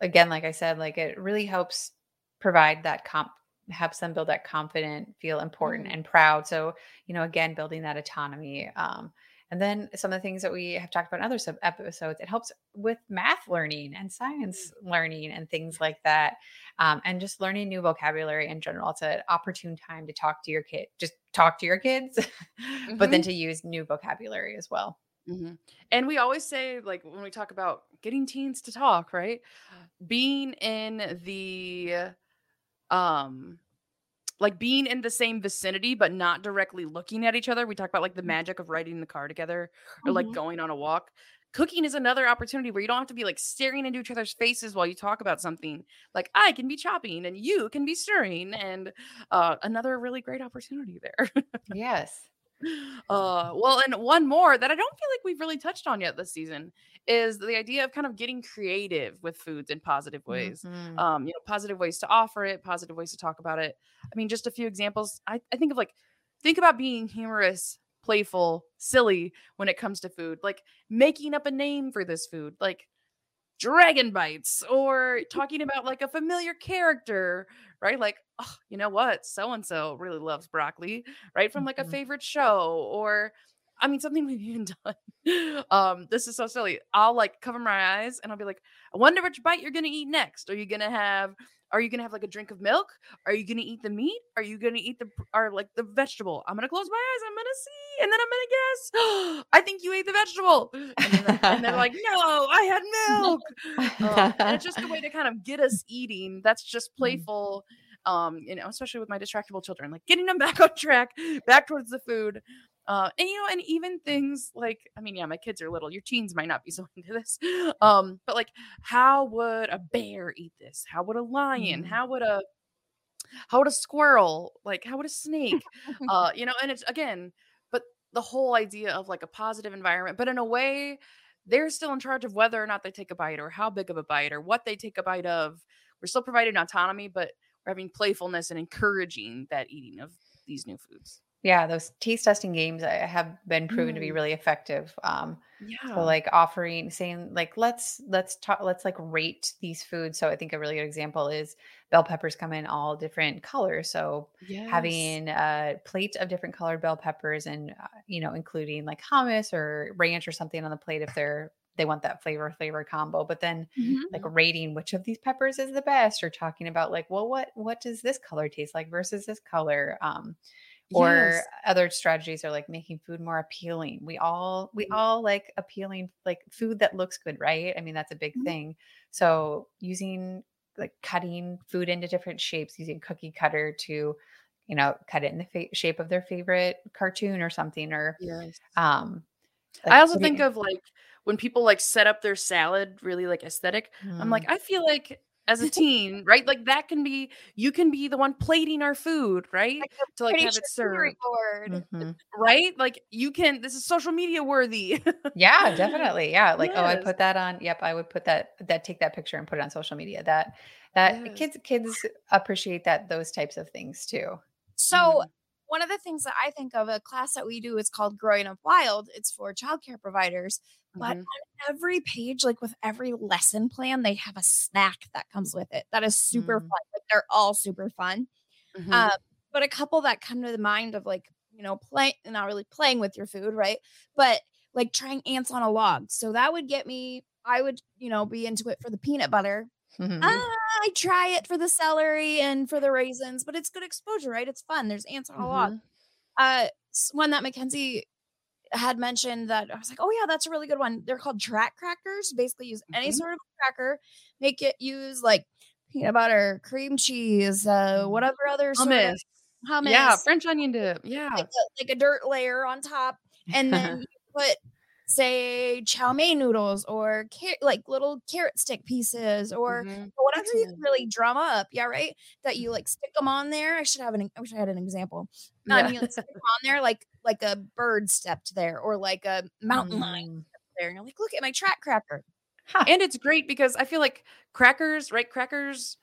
[SPEAKER 2] again, like I said, like it really helps provide that comp helps them build that confident, feel important
[SPEAKER 1] Mm.
[SPEAKER 2] and proud. So, you know, again, building that autonomy. Um, and then some of the things that we have talked about in other sub episodes, it helps with math learning and science learning and things like that. Um, and just learning new vocabulary in general. It's an opportune time to talk to your kid, just talk to your kids, but then to use new vocabulary as well.
[SPEAKER 1] Mhm. And we always say, like, when we talk about getting teens to talk, right? Being in the, um, like being in the same vicinity, but not directly looking at each other. We talk about like the magic of riding in the car together or like
[SPEAKER 3] Mhm.
[SPEAKER 1] going on a walk. Cooking is another opportunity where you don't have to be like staring into each other's faces while you talk about something. Like I can be chopping and you can be stirring, and uh, another really great opportunity there.
[SPEAKER 2] Yes.
[SPEAKER 1] Uh, well, and one more that I don't feel like we've really touched on yet this season is the idea of kind of getting creative with foods in positive ways.
[SPEAKER 2] Mhm.
[SPEAKER 1] Um, you know, positive ways to offer it, positive ways to talk about it. I mean, just a few examples. I, I think of like, think about being humorous, playful, silly when it comes to food, like making up a name for this food, like dragon bites, or talking about like a familiar character, right? Like, oh, you know what? So and so really loves broccoli, right? From like a
[SPEAKER 2] Mhm.
[SPEAKER 1] favorite show, or I mean, something we've even done. Um, this is so silly. I'll like cover my eyes and I'll be like, I wonder which bite you're gonna eat next. Are you gonna have are you gonna have like a drink of milk? Are you gonna eat the meat? Are you gonna eat the or like the vegetable? I'm gonna close my eyes, I'm gonna see, and then I'm gonna guess. I think you ate the vegetable. And, then, and they're like, no, I had milk. Um, and it's just a way to kind of get us eating. That's just playful. Um, you know, especially with my distractible children, like getting them back on track, back towards the food. Uh, and you know, and even things like, I mean, yeah, my kids are little. Your teens might not be so into this. Um, but like, how would a bear eat this? How would a lion?
[SPEAKER 2] Mm.
[SPEAKER 1] How would a how would a squirrel like how would a snake uh you know and it's again but the whole idea of like a positive environment but in a way they're still in charge of whether or not they take a bite or how big of a bite or what they take a bite of we're still providing autonomy but we're having playfulness and encouraging that eating of these new foods
[SPEAKER 2] Yeah, those taste testing games have been proven to be
[SPEAKER 1] Mm.
[SPEAKER 2] really effective. Um,
[SPEAKER 1] yeah
[SPEAKER 2] so like offering, saying like let's let's talk, let's like rate these foods. So I think a really good example is bell peppers come in all different colors. So
[SPEAKER 1] yes.
[SPEAKER 2] having a plate of different colored bell peppers and uh, you know including like hummus or ranch or something on the plate if they're they want that flavor flavor combo. But then like rating which of these peppers is the best or talking about like well what what does this color taste like versus this color um or
[SPEAKER 1] Yes.
[SPEAKER 2] other strategies are like making food more appealing we all we
[SPEAKER 1] Mhm.
[SPEAKER 2] all like appealing like food that looks good right i mean that's a big
[SPEAKER 3] Mhm.
[SPEAKER 2] thing so using like cutting food into different shapes using cookie cutter to you know cut it in the fa- shape of their favorite cartoon or something or
[SPEAKER 1] yes
[SPEAKER 2] um
[SPEAKER 1] I also think of like when people like set up their salad really like aesthetic. I'm like,
[SPEAKER 2] Mm,
[SPEAKER 1] I feel like as a teen, right? Like that can be you can be the one plating our food, right?
[SPEAKER 3] Like
[SPEAKER 1] to like
[SPEAKER 3] pretty
[SPEAKER 1] have it
[SPEAKER 3] charcuterie
[SPEAKER 1] served,
[SPEAKER 3] board.
[SPEAKER 2] mhm.
[SPEAKER 1] right? Like you can. This is social media worthy.
[SPEAKER 2] yeah definitely yeah like oh i put that on yep i would put that that take that picture and put it on social media that that
[SPEAKER 1] Yes.
[SPEAKER 2] kids kids appreciate that those types of things too
[SPEAKER 3] So
[SPEAKER 1] Mhm.
[SPEAKER 3] one of the things that I think of a class that we do is called Growing Up Wild. It's for childcare providers. But
[SPEAKER 1] Mhm.
[SPEAKER 3] on every page, like with every lesson plan, they have a snack that comes with it. That is super
[SPEAKER 2] Mm.
[SPEAKER 3] fun. Like they're all super fun.
[SPEAKER 1] Mhm.
[SPEAKER 3] Um, but a couple that come to the mind of like, you know, play not really playing with your food, right? But like trying ants on a log. So that would get me, I would, you know, be into it for the peanut butter.
[SPEAKER 2] Mhm.
[SPEAKER 3] Ah, I try it for the celery and for the raisins, but it's good exposure, right? It's fun. There's ants on a log.
[SPEAKER 1] Mhm.
[SPEAKER 3] Uh, one that Mackenzie had mentioned that I was like, oh yeah, that's a really good one. They're called track crackers. Basically, use any
[SPEAKER 1] Mhm.
[SPEAKER 3] sort of cracker, make it use like peanut butter, cream cheese, uh,
[SPEAKER 2] Mhm.
[SPEAKER 3] whatever other sort
[SPEAKER 1] Hummus.
[SPEAKER 3] of hummus,
[SPEAKER 1] Yeah, French onion dip. Yeah.
[SPEAKER 3] like a, like a dirt layer on top, and then you put say chow mein noodles or car- like little carrot stick pieces or
[SPEAKER 1] Mhm.
[SPEAKER 3] whatever you can really drum up, yeah, right. That you like stick them on there. I should have an. I wish I had an example. Um, you like, stick 'em on there like like a bird stepped there or like a mountain lion
[SPEAKER 2] Mm.
[SPEAKER 3] there, and you're like, look at my track cracker.
[SPEAKER 2] Huh.
[SPEAKER 1] and it's great because I feel like crackers, right? Crackers,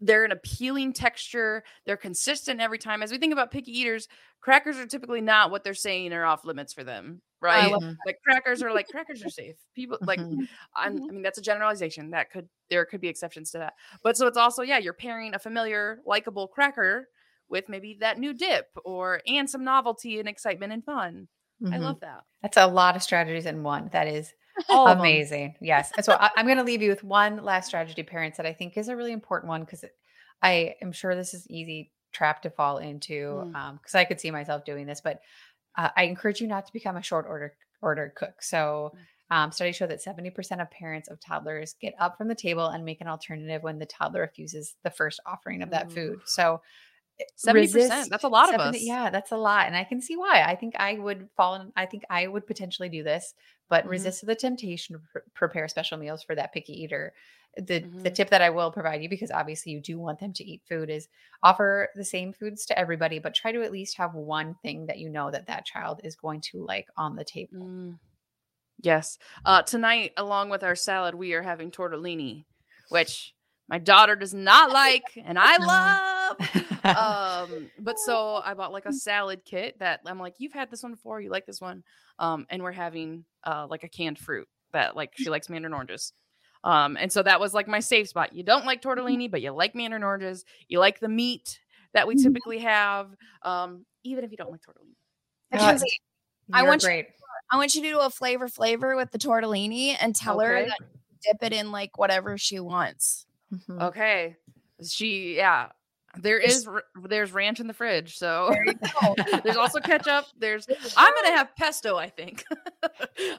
[SPEAKER 1] they're an appealing texture. They're consistent every time. As we think about picky eaters, crackers are typically not what they're saying are off limits for them, right?
[SPEAKER 2] Mhm.
[SPEAKER 1] like crackers are like crackers are safe. People like
[SPEAKER 2] Mhm.
[SPEAKER 1] I'm,
[SPEAKER 3] Mhm.
[SPEAKER 1] I mean that's a generalization. That could there could be exceptions to that. But so it's also yeah, you're pairing a familiar, likable cracker with maybe that new dip or and some novelty and excitement and fun. I
[SPEAKER 2] Mhm.
[SPEAKER 1] love that.
[SPEAKER 2] That's a lot of strategies in one. That is
[SPEAKER 1] All
[SPEAKER 2] amazing. Yes. And so I, I'm going to leave you with one last strategy, parents, that I think is a really important one because I am sure this is easy trap to fall into
[SPEAKER 1] Mm.
[SPEAKER 2] because I could see myself doing this, but uh, I encourage you not to become a short order order cook. So
[SPEAKER 1] Mm.
[SPEAKER 2] um, studies show that 70% of parents of toddlers get up from the table and make an alternative when the toddler refuses the first offering of that food. So eh,
[SPEAKER 1] 70%,
[SPEAKER 2] resist
[SPEAKER 1] that's a lot of us.
[SPEAKER 2] Yeah, that's a lot. And I can see why. I think I would fall in, I think I would potentially do this, but
[SPEAKER 1] Mhm.
[SPEAKER 2] resist the temptation to pr- prepare special meals for that picky eater. The the
[SPEAKER 1] Mhm.
[SPEAKER 2] tip that I will provide you because obviously you do want them to eat food is offer the same foods to everybody, but try to at least have one thing that you know that that child is going to like on the table.
[SPEAKER 1] Mm. Yes. Uh, tonight, along with our salad, we are having tortellini, which my daughter does not like, and I love. Um, but so I bought like a salad kit that I'm like, you've had this one before, you like this one, um, and we're having uh like a canned fruit that like she likes mandarin oranges. Um, and so that was like my safe spot. You don't like tortellini, but you like mandarin oranges. You like the meat that we
[SPEAKER 3] Mhm.
[SPEAKER 1] typically have, um, even if you don't like tortellini.
[SPEAKER 2] God,
[SPEAKER 3] Mackenzie, I
[SPEAKER 2] You're
[SPEAKER 3] want you- I want you to do a flavor flavor with the tortellini and tell her that dip it in like whatever she wants.
[SPEAKER 2] Mhm.
[SPEAKER 1] Okay. She yeah. There
[SPEAKER 3] There's-
[SPEAKER 1] there's ranch in the fridge, so
[SPEAKER 3] There
[SPEAKER 1] there's also ketchup. There's I'm gonna have pesto, I think. I'm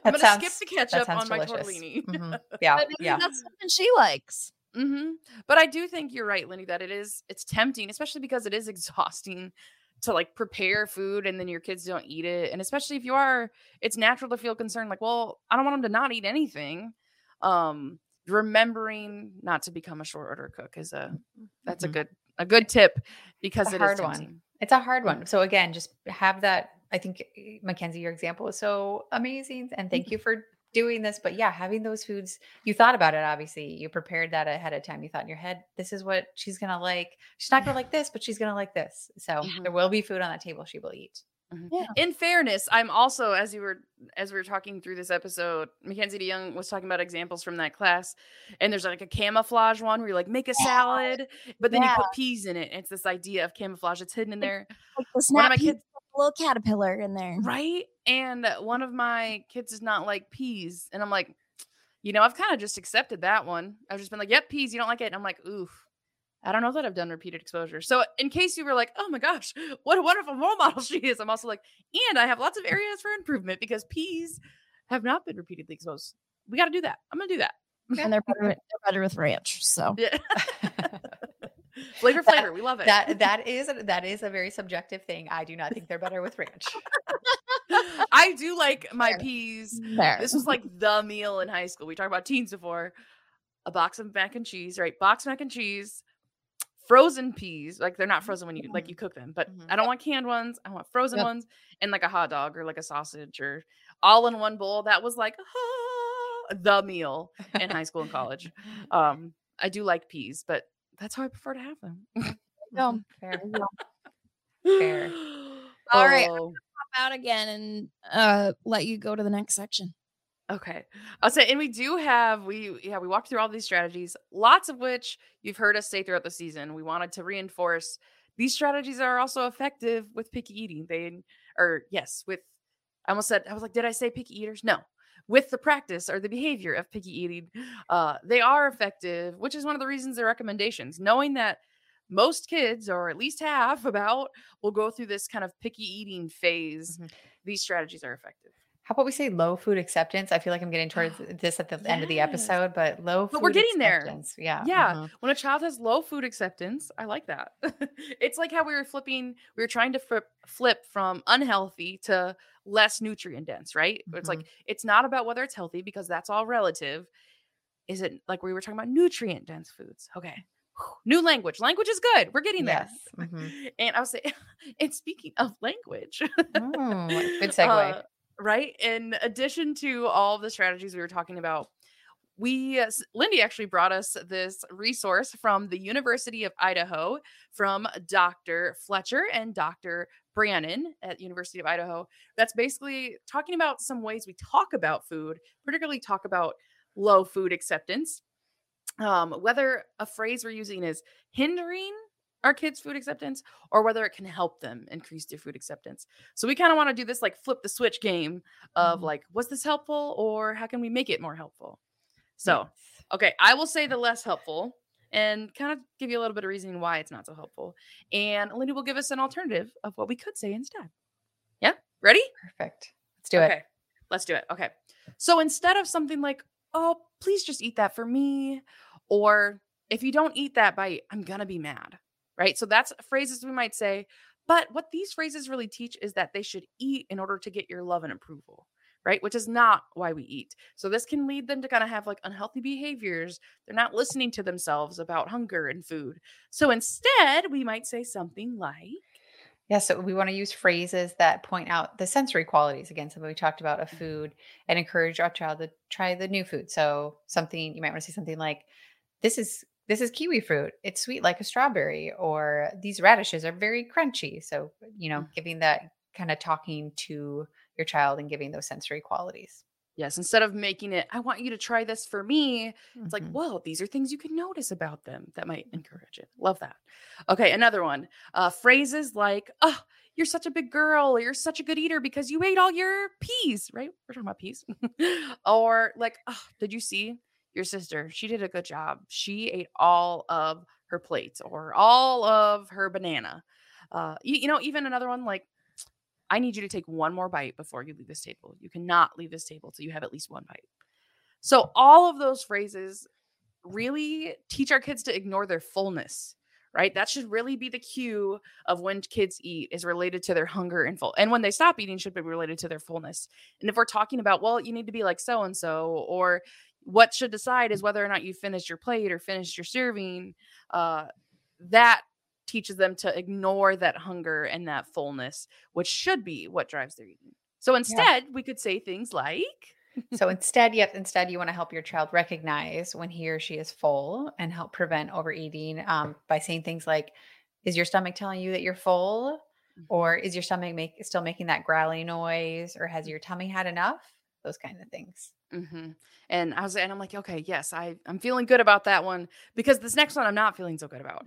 [SPEAKER 1] gonna
[SPEAKER 2] sounds-
[SPEAKER 1] skip the ketchup on my
[SPEAKER 2] delicious.
[SPEAKER 1] tortellini.
[SPEAKER 2] Mhm. Yeah, yeah.
[SPEAKER 3] that's something she likes.
[SPEAKER 1] hmm But I do think you're right, Lindy, that it is it's tempting, especially because it is exhausting to like prepare food and then your kids don't eat it. And especially if you are, it's natural to feel concerned, like, well, I don't want them to not eat anything. Um, remembering not to become a short order cook is a that's
[SPEAKER 2] Mhm.
[SPEAKER 1] a good a good tip because it's
[SPEAKER 2] a
[SPEAKER 1] it is
[SPEAKER 2] hard one. It's a hard one. So again, just have that. I think Mackenzie, your example is so amazing, and
[SPEAKER 1] Mm-hmm.
[SPEAKER 2] thank you for doing this. But yeah, having those foods, you thought about it. Obviously, you prepared that ahead of time. You thought in your head, this is what she's gonna like. She's not gonna like this, but she's gonna like this. So
[SPEAKER 1] Mhm.
[SPEAKER 2] there will be food on that table she will eat. Mm-hmm.
[SPEAKER 3] Yeah.
[SPEAKER 1] In fairness, I'm also as you were as we were talking through this episode, Mackenzie DeYoung was talking about examples from that class, and there's like a camouflage one where you like make a salad, but then
[SPEAKER 3] Yeah.
[SPEAKER 1] you put peas in it. And it's this idea of camouflage that's hidden in there,
[SPEAKER 3] Like the
[SPEAKER 1] One of my kids-
[SPEAKER 3] a little caterpillar in there.
[SPEAKER 1] right? And one of my kids does not like peas, and I'm like, you know, I've kind of just accepted that one. I've just been like, yep, peas, you don't like it, and I'm like, oof. I don't know that I've done repeated exposure. So, in case you were like, oh my gosh, what a wonderful role model she is, I'm also like, and I have lots of areas for improvement because peas have not been repeatedly exposed. We got to do that. I'm going to do that.
[SPEAKER 3] And they're better, they're better with ranch. So
[SPEAKER 1] Yeah. flavor,
[SPEAKER 2] That-
[SPEAKER 1] flavor. We love it.
[SPEAKER 2] that that is that is a very subjective thing. I do not think they're better with ranch.
[SPEAKER 1] I do like my
[SPEAKER 3] Fair.
[SPEAKER 1] peas.
[SPEAKER 3] there.
[SPEAKER 1] This was like the meal in high school. We talked about teens before. A box of mac and cheese, right? Box mac and cheese, frozen peas. Like they're not frozen when you like you cook them, but
[SPEAKER 2] Mhm.
[SPEAKER 1] I don't want canned ones. I want frozen
[SPEAKER 3] Yep.
[SPEAKER 1] ones and like a hot dog or like a sausage or all in one bowl. That was like ah, the meal in high school and college. Um, I do like peas, but that's how I prefer to have them.
[SPEAKER 3] no,
[SPEAKER 2] Fair.
[SPEAKER 3] Fair. All right.
[SPEAKER 1] Oh.
[SPEAKER 3] Pop out again and uh let you go to the next section.
[SPEAKER 1] Okay. I'll say, and we do have we yeah, we walked through all these strategies, lots of which you've heard us say throughout the season. We wanted to reinforce these strategies are also effective with picky eating. They or yes, with I almost said I was like, did I say picky eaters? No. With the practice or the behavior of picky eating, uh, they are effective, which is one of the reasons they're recommendations. Knowing that most kids, or at least half about, will go through this kind of picky eating phase,
[SPEAKER 2] Mhm.
[SPEAKER 1] these strategies are effective.
[SPEAKER 2] How about we say low food acceptance? I feel like I'm getting towards this at the end of the episode, but low
[SPEAKER 1] But we're getting there.
[SPEAKER 2] Yeah.
[SPEAKER 1] Yeah.
[SPEAKER 2] mhm.
[SPEAKER 1] when a child has low food acceptance i like that it's like how we were flipping we were trying to flip, flip from unhealthy to less nutrient dense right it's like it's not about whether it's healthy because that's all relative is it like we were talking about nutrient dense foods okay new language language is good we're getting there
[SPEAKER 2] Yes. mhm.
[SPEAKER 1] and i was saying and speaking of language
[SPEAKER 2] Mm, good segue.
[SPEAKER 1] uh, right? In addition to all the strategies we were talking about we uh, lindy actually brought us this resource from the university of idaho from dr fletcher and dr brannon at university of idaho. That's basically talking about some ways we talk about food particularly talk about low food acceptance. Um, whether a phrase we're using is hindering our kids' food acceptance or whether it can help them increase their food acceptance. So we kind of want to do this like flip the switch game of
[SPEAKER 2] Mhm.
[SPEAKER 1] like, was this helpful or how can we make it more helpful? So,
[SPEAKER 2] Yes.
[SPEAKER 1] okay, I will say the less helpful and kind of give you a little bit of reasoning why it's not so helpful. And Lindy will give us an alternative of what we could say instead. Yeah, ready?
[SPEAKER 2] perfect. Let's do it.
[SPEAKER 1] Okay, let's do it. Okay. So instead of something like, oh, please just eat that for me, or if you don't eat that bite, I'm going to be mad, right? So that's phrases we might say. But what these phrases really teach is that they should eat in order to get your love and approval, right? Which is not why we eat. So this can lead them to kind of have like unhealthy behaviors. They're not listening to themselves about hunger and food. So instead, we might say something like,
[SPEAKER 2] Yeah, so we want to use phrases that point out the sensory qualities. Again, something we talked about of
[SPEAKER 1] Mm-hmm.
[SPEAKER 2] food and encourage our child to try the new food. So something you might want to say something like, "This is this is kiwi fruit. It's sweet like a strawberry," or "These radishes are very crunchy." So you know,
[SPEAKER 1] Mm.
[SPEAKER 2] giving that kind of talking to your child and giving those sensory qualities.
[SPEAKER 1] yes, instead of making it, I want you to try this for me, It's like,
[SPEAKER 2] Mhm.
[SPEAKER 1] whoa, these are things you can notice about them that might encourage it. Love that. Okay, another one. Uh, phrases like, oh, you're such a big girl, or you're such a good eater because you ate all your peas, right? We're talking about peas. or like, oh, did you see your sister? She did a good job. She ate all of her plates or all of her banana. Uh, you, you know, even another one like, I need you to take one more bite before you leave this table. You cannot leave this table till you have at least one bite. So all of those phrases really teach our kids to ignore their fullness, right? That should really be the cue of when kids eat is related to their hunger and full. And when they stop eating should be related to their fullness. And if we're talking about, well, you need to be like so and so or what should decide is whether or not you finished your plate or finished your serving, uh that teaches them to ignore that hunger and that fullness, which should be what drives their eating. So instead, we could say things like,
[SPEAKER 2] so instead, yet instead, you want to help your child recognize when he or she is full and help prevent overeating um, by saying things like, "Is your stomach telling you that you're full?"
[SPEAKER 1] Mm-hmm.
[SPEAKER 2] Or is your stomach make, still making that growly noise? Or has your tummy had enough? Those kind of things.
[SPEAKER 1] hmm and I was, and I'm like, okay, yes, I, I'm feeling good about that one because this next one I'm not feeling so good about.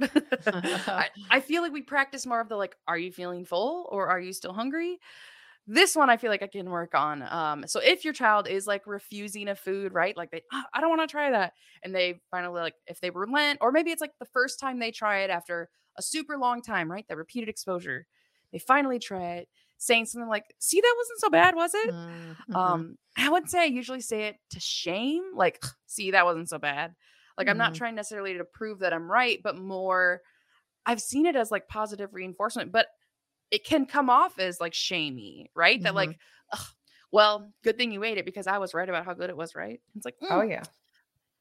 [SPEAKER 1] I, I feel like we practice more of the like, are you feeling full or are you still hungry? This one I feel like I can work on. Um, so if your child is like refusing a food, right? Like they, "Ah, I don't want to try that, and they finally like if they relent, or maybe it's like the first time they try it after a super long time, right? That repeated exposure, they finally try it, saying something like, "See, that wasn't so bad, was it?"
[SPEAKER 2] Mhm.
[SPEAKER 1] Um, I would say I usually say it to shame, like, see, that wasn't so bad. Like, I'm not
[SPEAKER 2] Mhm.
[SPEAKER 1] trying necessarily to prove that I'm right, but more, I've seen it as like positive reinforcement, but it can come off as like shamey, right? That,
[SPEAKER 2] Mhm.
[SPEAKER 1] like, well, good thing you ate it because I was right about how good it was, right? It's like,
[SPEAKER 2] oh
[SPEAKER 1] "Mm,
[SPEAKER 2] yeah.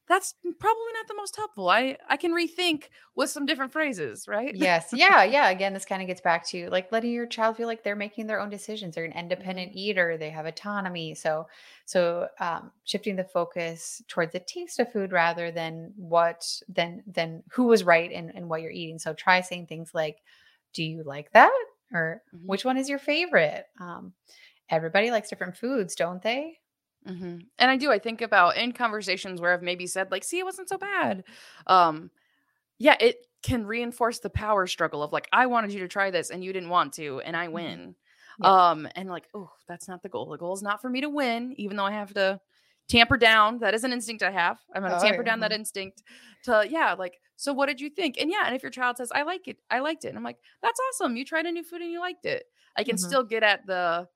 [SPEAKER 1] That's probably not the most helpful. I I can rethink with some different phrases, right?
[SPEAKER 2] yes yeah yeah again this kind of gets back to like letting your child feel like they're making their own decisions they're an independent
[SPEAKER 1] Mm-hmm.
[SPEAKER 2] eater they have autonomy so so um, shifting the focus towards the taste of food rather than what than than who was right and and what you're eating so try saying things like do you like that or
[SPEAKER 1] Mhm.
[SPEAKER 2] which one is your favorite um, everybody likes different foods don't they
[SPEAKER 1] hmm And I do. I think about in conversations where I've maybe said like, "See, it wasn't so bad." Um, yeah, it can reinforce the power struggle of like, "I wanted you to try this and you didn't want to, and I
[SPEAKER 2] Mhm.
[SPEAKER 1] win."
[SPEAKER 2] Yeah.
[SPEAKER 1] Um, and like, oh, that's not the goal. The goal is not for me to win, even though I have to tamper down. That is an instinct I have. I'm gonna
[SPEAKER 2] Oh,
[SPEAKER 1] tamper
[SPEAKER 2] yeah.
[SPEAKER 1] down that instinct to yeah, like. So what did you think? And yeah, and if your child says, "I like it," I liked it, and I'm like, "That's awesome. You tried a new food and you liked it." I can
[SPEAKER 2] Mhm.
[SPEAKER 1] still get at the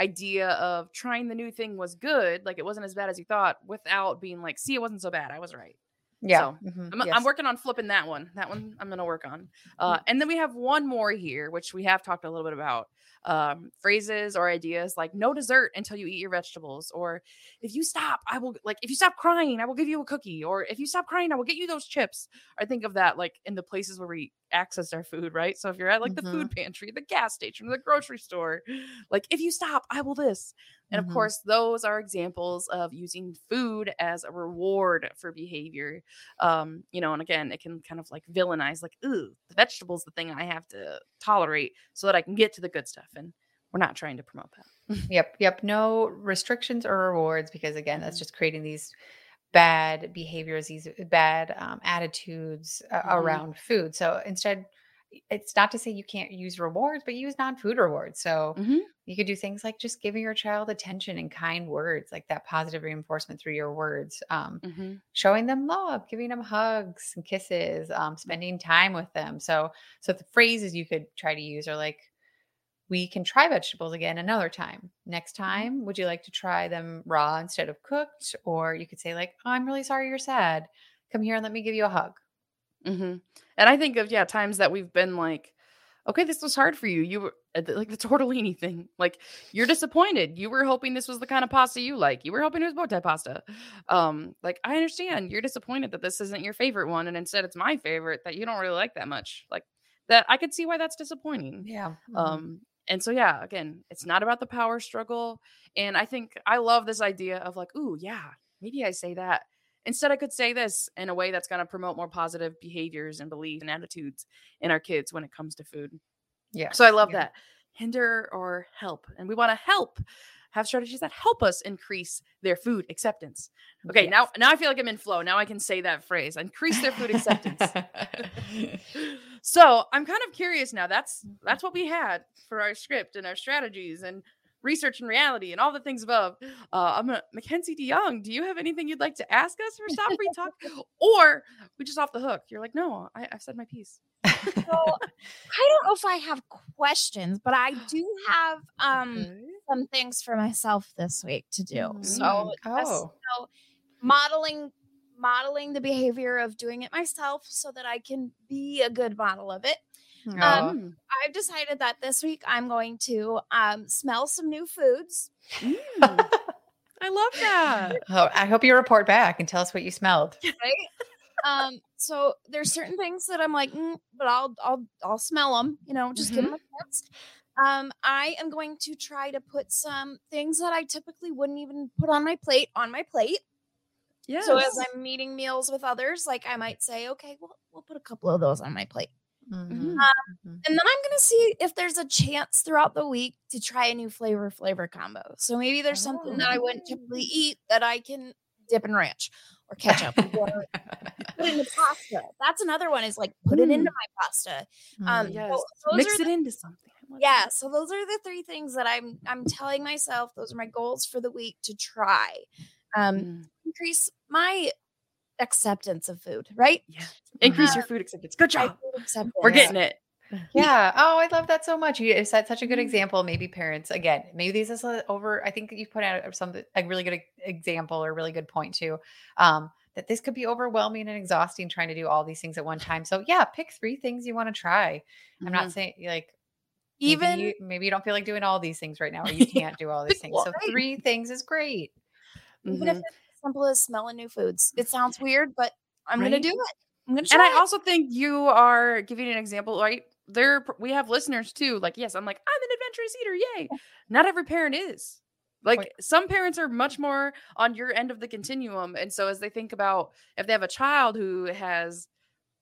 [SPEAKER 1] idea of trying the new thing was good, like it wasn't as bad as you thought, without being like, see, it wasn't so bad. I was right.
[SPEAKER 2] yeah
[SPEAKER 1] So,
[SPEAKER 2] mhm,
[SPEAKER 1] I'm, I'm working on flipping that one. That one I'm going to work on. Uh, and then we have one more here, which we have talked a little bit about um, phrases or ideas like no dessert until you eat your vegetables, or if you stop, I will like if you stop crying, I will give you a cookie, or if you stop crying, I will get you those chips. I think of that like in the places where we access our food, right? So if you're at like the
[SPEAKER 2] Mhm.
[SPEAKER 1] food pantry, the gas station, the grocery store, like if you stop, I will this. And of
[SPEAKER 2] Mhm.
[SPEAKER 1] course, those are examples of using food as a reward for behavior. Um, you know, and again, it can kind of like villainize, like, ooh, the vegetable's the thing I have to tolerate so that I can get to the good stuff. And we're not trying to promote that.
[SPEAKER 2] Yep, yep. No restrictions or rewards because again, that's
[SPEAKER 1] Mhm.
[SPEAKER 2] just creating these bad behaviors, these bad um, attitudes uh,
[SPEAKER 1] Mhm.
[SPEAKER 2] around food. So instead, it's not to say you can't use rewards, but use non-food rewards. So
[SPEAKER 1] Mhm.
[SPEAKER 2] you could do things like just giving your child attention and kind words, like that positive reinforcement through your words. Um,
[SPEAKER 1] Mhm.
[SPEAKER 2] showing them love, giving them hugs and kisses, um, spending time with them. So, so the phrases you could try to use are like, "We can try vegetables again another time. Next time, would you like to try them raw instead of cooked?" Or you could say like, oh, "I'm really sorry you're sad. Come here and let me give you a hug."
[SPEAKER 1] Mhm. And I think of yeah times that we've been like, okay, this was hard for you. You were uh, like the tortellini thing. Like you're disappointed. You were hoping this was the kind of pasta you like. You were hoping it was bow tie pasta. Um, like I understand you're disappointed that this isn't your favorite one, and instead it's my favorite that you don't really like that much. Like that, I could see why that's disappointing.
[SPEAKER 2] Yeah. mhm.
[SPEAKER 1] Um, and so yeah, again, it's not about the power struggle. And I think I love this idea of like, ooh, yeah, maybe I say that. Instead, I could say this in a way that's going to promote more positive behaviors and beliefs and attitudes in our kids when it comes to food.
[SPEAKER 2] yeah.
[SPEAKER 1] So I love
[SPEAKER 2] Yeah.
[SPEAKER 1] that. Hinder or help. And we want to help have strategies that help us increase their food acceptance. Okay, now now I feel like I'm in flow. Now I can say that phrase. Increase their food acceptance. so I'm kind of curious now. That's that's what we had for our script and our strategies and research and reality and all the things above. Uh, I'm Mackenzie DeYoung. Do you have anything you'd like to ask us for Stop Free Talk? Or we just off the hook? You're like, no, I, I've said my piece.
[SPEAKER 3] So I don't know if I have questions, but I do have um. Some things for myself this week to do.
[SPEAKER 2] Mm.
[SPEAKER 3] So just,
[SPEAKER 2] Oh.
[SPEAKER 3] you know, modeling modeling the behavior of doing it myself so that I can be a good model of it.
[SPEAKER 2] Aw.
[SPEAKER 1] Mm.
[SPEAKER 3] I've decided that this week I'm going to um, smell some new foods.
[SPEAKER 1] Mm. I love that.
[SPEAKER 2] Oh, I hope you report back and tell us what you smelled.
[SPEAKER 3] Right? um, so there's certain things that I'm like, mm, but I'll I'll I'll smell them. You know, just give
[SPEAKER 1] Mhm.
[SPEAKER 3] them a chance. Um, I am going to try to put some things that I typically wouldn't even put on my plate on my plate.
[SPEAKER 1] Yeah.
[SPEAKER 3] So as I'm eating meals with others, like I might say, okay, well, we'll put a couple of those on my plate.
[SPEAKER 2] Mhm,
[SPEAKER 1] Mhm.
[SPEAKER 2] mhm.
[SPEAKER 3] And then I'm gonna see if there's a chance throughout the week to try a new flavor flavor combo. So maybe there's something that I wouldn't typically eat that I can dip in ranch or ketchup or put into pasta. That's another one is like put it into my pasta. Um,
[SPEAKER 2] Mm.
[SPEAKER 1] yes.
[SPEAKER 3] so
[SPEAKER 1] Mix it
[SPEAKER 3] the-
[SPEAKER 1] into something.
[SPEAKER 3] Yeah, so those are the three things that I'm I'm telling myself. Those are my goals for the week to try. Um,
[SPEAKER 1] Mm,
[SPEAKER 3] increase my acceptance of food, right?
[SPEAKER 1] yeah. Increase
[SPEAKER 3] Uh,
[SPEAKER 1] your food acceptance. Good job.
[SPEAKER 3] acceptance.
[SPEAKER 1] We're getting it.
[SPEAKER 2] Yeah. Oh, I love that so much. You set such a good
[SPEAKER 1] Mhm.
[SPEAKER 2] example. Maybe parents, again, maybe these is a over. I think you put out something a really good example or a really good point too. Um, that this could be overwhelming and exhausting trying to do all these things at one time. So yeah, pick three things you want to try. I'm not
[SPEAKER 1] Mhm.
[SPEAKER 2] saying like
[SPEAKER 3] Even
[SPEAKER 2] maybe you, maybe you don't feel like doing all these things right now, or you can't do all these things. So three things is great.
[SPEAKER 3] even if
[SPEAKER 1] Mhm.
[SPEAKER 3] it's as simple as smelling new foods. It sounds weird, but I'm gonna do it. I'm gonna
[SPEAKER 1] and
[SPEAKER 3] try.
[SPEAKER 1] I also think you are giving an example, right? There, we have listeners too. Like, yes, I'm like, I'm an adventurous eater, yay! Not every parent is. Like, some parents are much more on your end of the continuum, and so as they think about if they have a child who has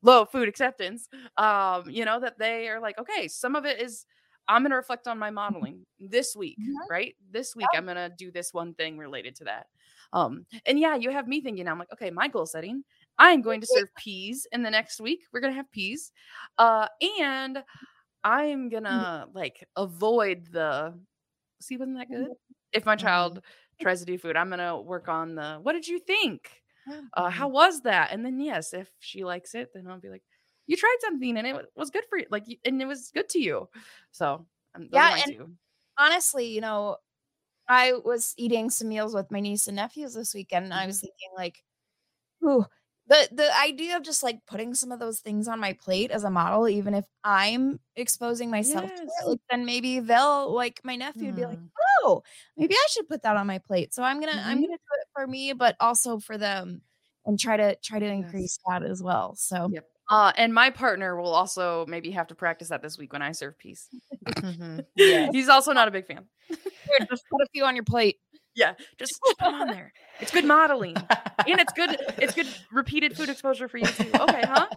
[SPEAKER 1] low food acceptance, um, you know, that they are like, okay, some of it is. I'm going to reflect on my modeling this week,
[SPEAKER 3] Mhm.
[SPEAKER 1] right? This week, I'm going to do this one thing related to that. Um, and yeah, you have me thinking, I'm like, okay, my goal setting, I'm going to serve peas in the next week. We're gonna have peas. Uh, and I'm gonna like avoid the see, wasn't that good? If my child tries to do food, I'm gonna work on the what did you think? Uh, how was that? And then yes, if she likes it, then I'll be like, you tried something and it was good for you, like, and it was good to you. So um,
[SPEAKER 3] Yeah, and-
[SPEAKER 1] two.
[SPEAKER 3] honestly, you know, I was eating some meals with my niece and nephews this weekend, and I was thinking like, ooh, the the idea of just like putting some of those things on my plate as a model, even if I'm exposing myself to it, like then maybe they'll like my nephew would be like,
[SPEAKER 2] Mm.
[SPEAKER 3] oh, maybe I should put that on my plate. So I'm gonna I'm
[SPEAKER 1] Mhm.
[SPEAKER 3] gonna do it for me, but also for them, and try to try to increase that as well. So
[SPEAKER 1] Yep. Uh, and my partner will also maybe have to practice that this week when I serve.
[SPEAKER 2] Mhm. Yeah.
[SPEAKER 1] He's also not a big fan.
[SPEAKER 3] here, just put a few on your plate.
[SPEAKER 1] Yeah, just put 'em on there. It's good modeling, and it's good. It's good repeated food exposure for you too. Okay, huh?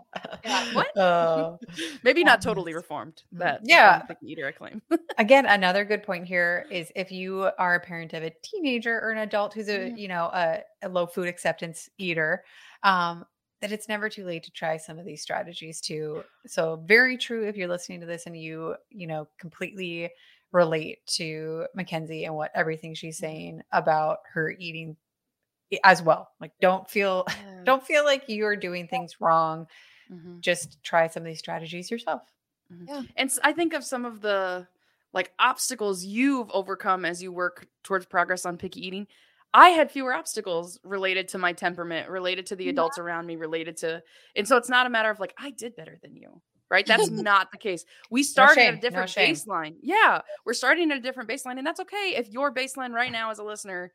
[SPEAKER 3] Yeah,
[SPEAKER 1] what?
[SPEAKER 2] Oh.
[SPEAKER 1] Maybe not totally reformed. That
[SPEAKER 2] Yeah.
[SPEAKER 1] eater I claim.
[SPEAKER 2] Again, another good point here is if you are a parent of a teenager or an adult who's a
[SPEAKER 1] Yeah.
[SPEAKER 2] you know a, a low food acceptance eater, um, that it's never too late to try some of these strategies too. So very true if you're listening to this and you you know completely relate to Mackenzie and what everything she's saying about her eating as well. Like don't feel don't feel like you're doing things wrong.
[SPEAKER 1] Mhm.
[SPEAKER 2] Just try some of these strategies yourself.
[SPEAKER 1] Yeah. And I think of some of the like obstacles you've overcome as you work towards progress on picky eating. I had fewer obstacles related to my temperament, related to the
[SPEAKER 3] Yeah.
[SPEAKER 1] adults around me, related to, and so it's not a matter of like I did better than you, right? That's not the case. We started
[SPEAKER 2] shame,
[SPEAKER 1] at a different
[SPEAKER 2] shame.
[SPEAKER 1] baseline. Yeah, we're starting at a different baseline, and that's okay. If your baseline right now as a listener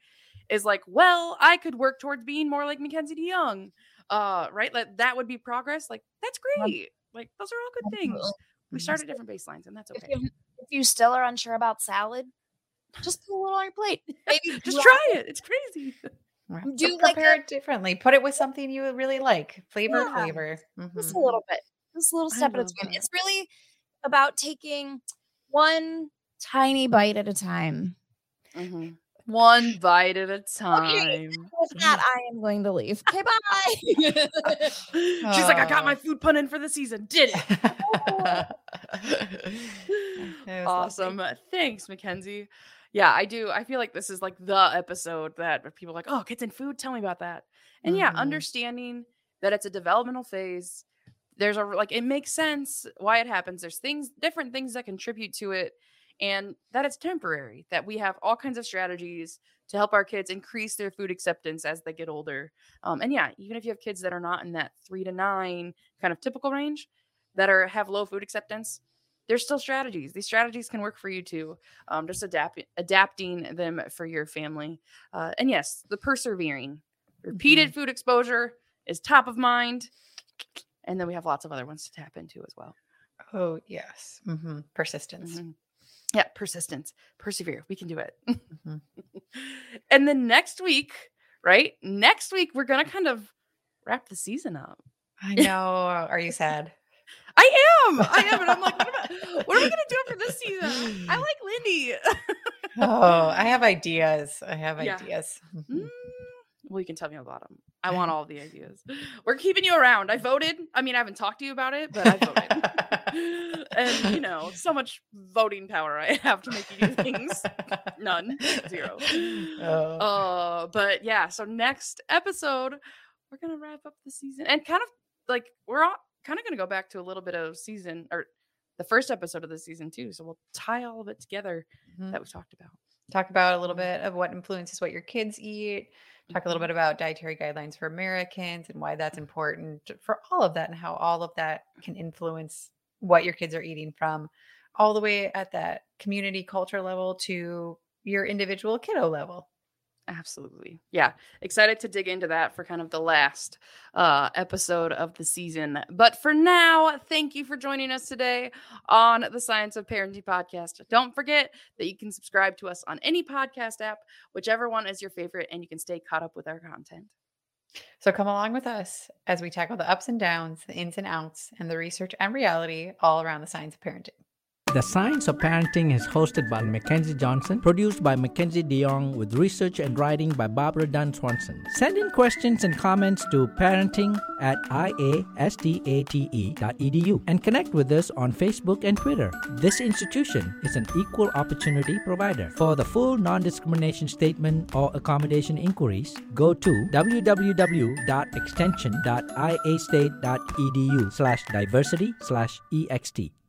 [SPEAKER 1] is like, well, I could work towards being more like Mackenzie DeYoung, uh, right? Like that would be progress. Like that's great. Like those are all good things. We start at different baselines, and that's
[SPEAKER 3] If
[SPEAKER 1] okay.
[SPEAKER 3] you if you still are unsure about salad, just put a little on your plate. Maybe
[SPEAKER 1] Just try it. It's crazy.
[SPEAKER 2] Right.
[SPEAKER 3] Do like
[SPEAKER 2] prepare it differently. Put it with something you really like. Flavor,
[SPEAKER 3] Yeah.
[SPEAKER 2] flavor.
[SPEAKER 3] just
[SPEAKER 2] Mhm.
[SPEAKER 3] a little bit, just a little step at a time.
[SPEAKER 1] that.
[SPEAKER 3] It's really about taking one tiny bite at a time.
[SPEAKER 1] Mhm. One bite at a time.
[SPEAKER 3] Okay, With that, I am going to leave. Okay, bye.
[SPEAKER 1] She's like, I got my food pun in for the season. Did it.
[SPEAKER 2] It was lovely.
[SPEAKER 1] awesome. Thanks, Mackenzie. Yeah, I do. I feel like this is like the episode that people are like, oh, kids and food. Tell me about that. And yeah,
[SPEAKER 2] Mhm.
[SPEAKER 1] understanding that it's a developmental phase. There's a like it makes sense why it happens. There's things, different things that contribute to it, and that it's temporary. That we have all kinds of strategies to help our kids increase their food acceptance as they get older. Um, and yeah, even if you have kids that are not in that three to nine kind of typical range, that are have low food acceptance, there's still strategies. These strategies can work for you too. Um, just adapt adapting them for your family. Uh, and yes, the persevering, repeated food exposure is top of mind. And then we have lots of other ones to tap into as well.
[SPEAKER 2] Oh, yes. hmm Persistence.
[SPEAKER 1] Mhm. Yeah, persistence, persevere. We can do it.
[SPEAKER 2] Mhm.
[SPEAKER 1] and then next week, right? Next week, we're going to kind of wrap the season up.
[SPEAKER 2] I know. Are you sad?
[SPEAKER 1] I am. I am. And I'm like, what, am I- what are we going to do for this season? I like Lindy.
[SPEAKER 2] oh, I have ideas. I have
[SPEAKER 1] Yeah.
[SPEAKER 2] ideas. Mhm.
[SPEAKER 1] Mm, well, you can tell me about them. I want all the ideas. We're keeping you around. I voted. I mean, I haven't talked to you about it, but I voted. and, you know, so much voting power I have to make you do things. None. Zero.
[SPEAKER 2] Oh.
[SPEAKER 1] Uh, but yeah, so next episode, we're gonna wrap up the season and kind of like we're all kind of gonna go back to a little bit of season or the first episode of the season too. So we'll tie all of it together
[SPEAKER 2] Mhm.
[SPEAKER 1] that we talked about.
[SPEAKER 2] Talk about a little bit of what influences what your kids eat. Talk a little bit about dietary guidelines for Americans and why that's important for all of that and how all of that can influence what your kids are eating from all the way at that community culture level to your individual kiddo level.
[SPEAKER 1] Absolutely. Yeah. Excited to dig into that for kind of the last uh episode of the season. But for now, thank you for joining us today on the Science of Parenting podcast. Don't forget that you can subscribe to us on any podcast app, whichever one is your favorite, and you can stay caught up with our content.
[SPEAKER 2] So come along with us as we tackle the ups and downs, the ins and outs, and the research and reality all around the science of parenting.
[SPEAKER 4] The Science of Parenting is hosted by Mackenzie Johnson, produced by Mackenzie DeYoung, with research and writing by Barbara Dunn Swanson. Send in questions and comments to parenting at iastate.edu and connect with us on Facebook and Twitter. This institution is an equal opportunity provider. For the full non discrimination statement or accommodation inquiries, go to www.extension.iastate.edu slash diversity slash ext.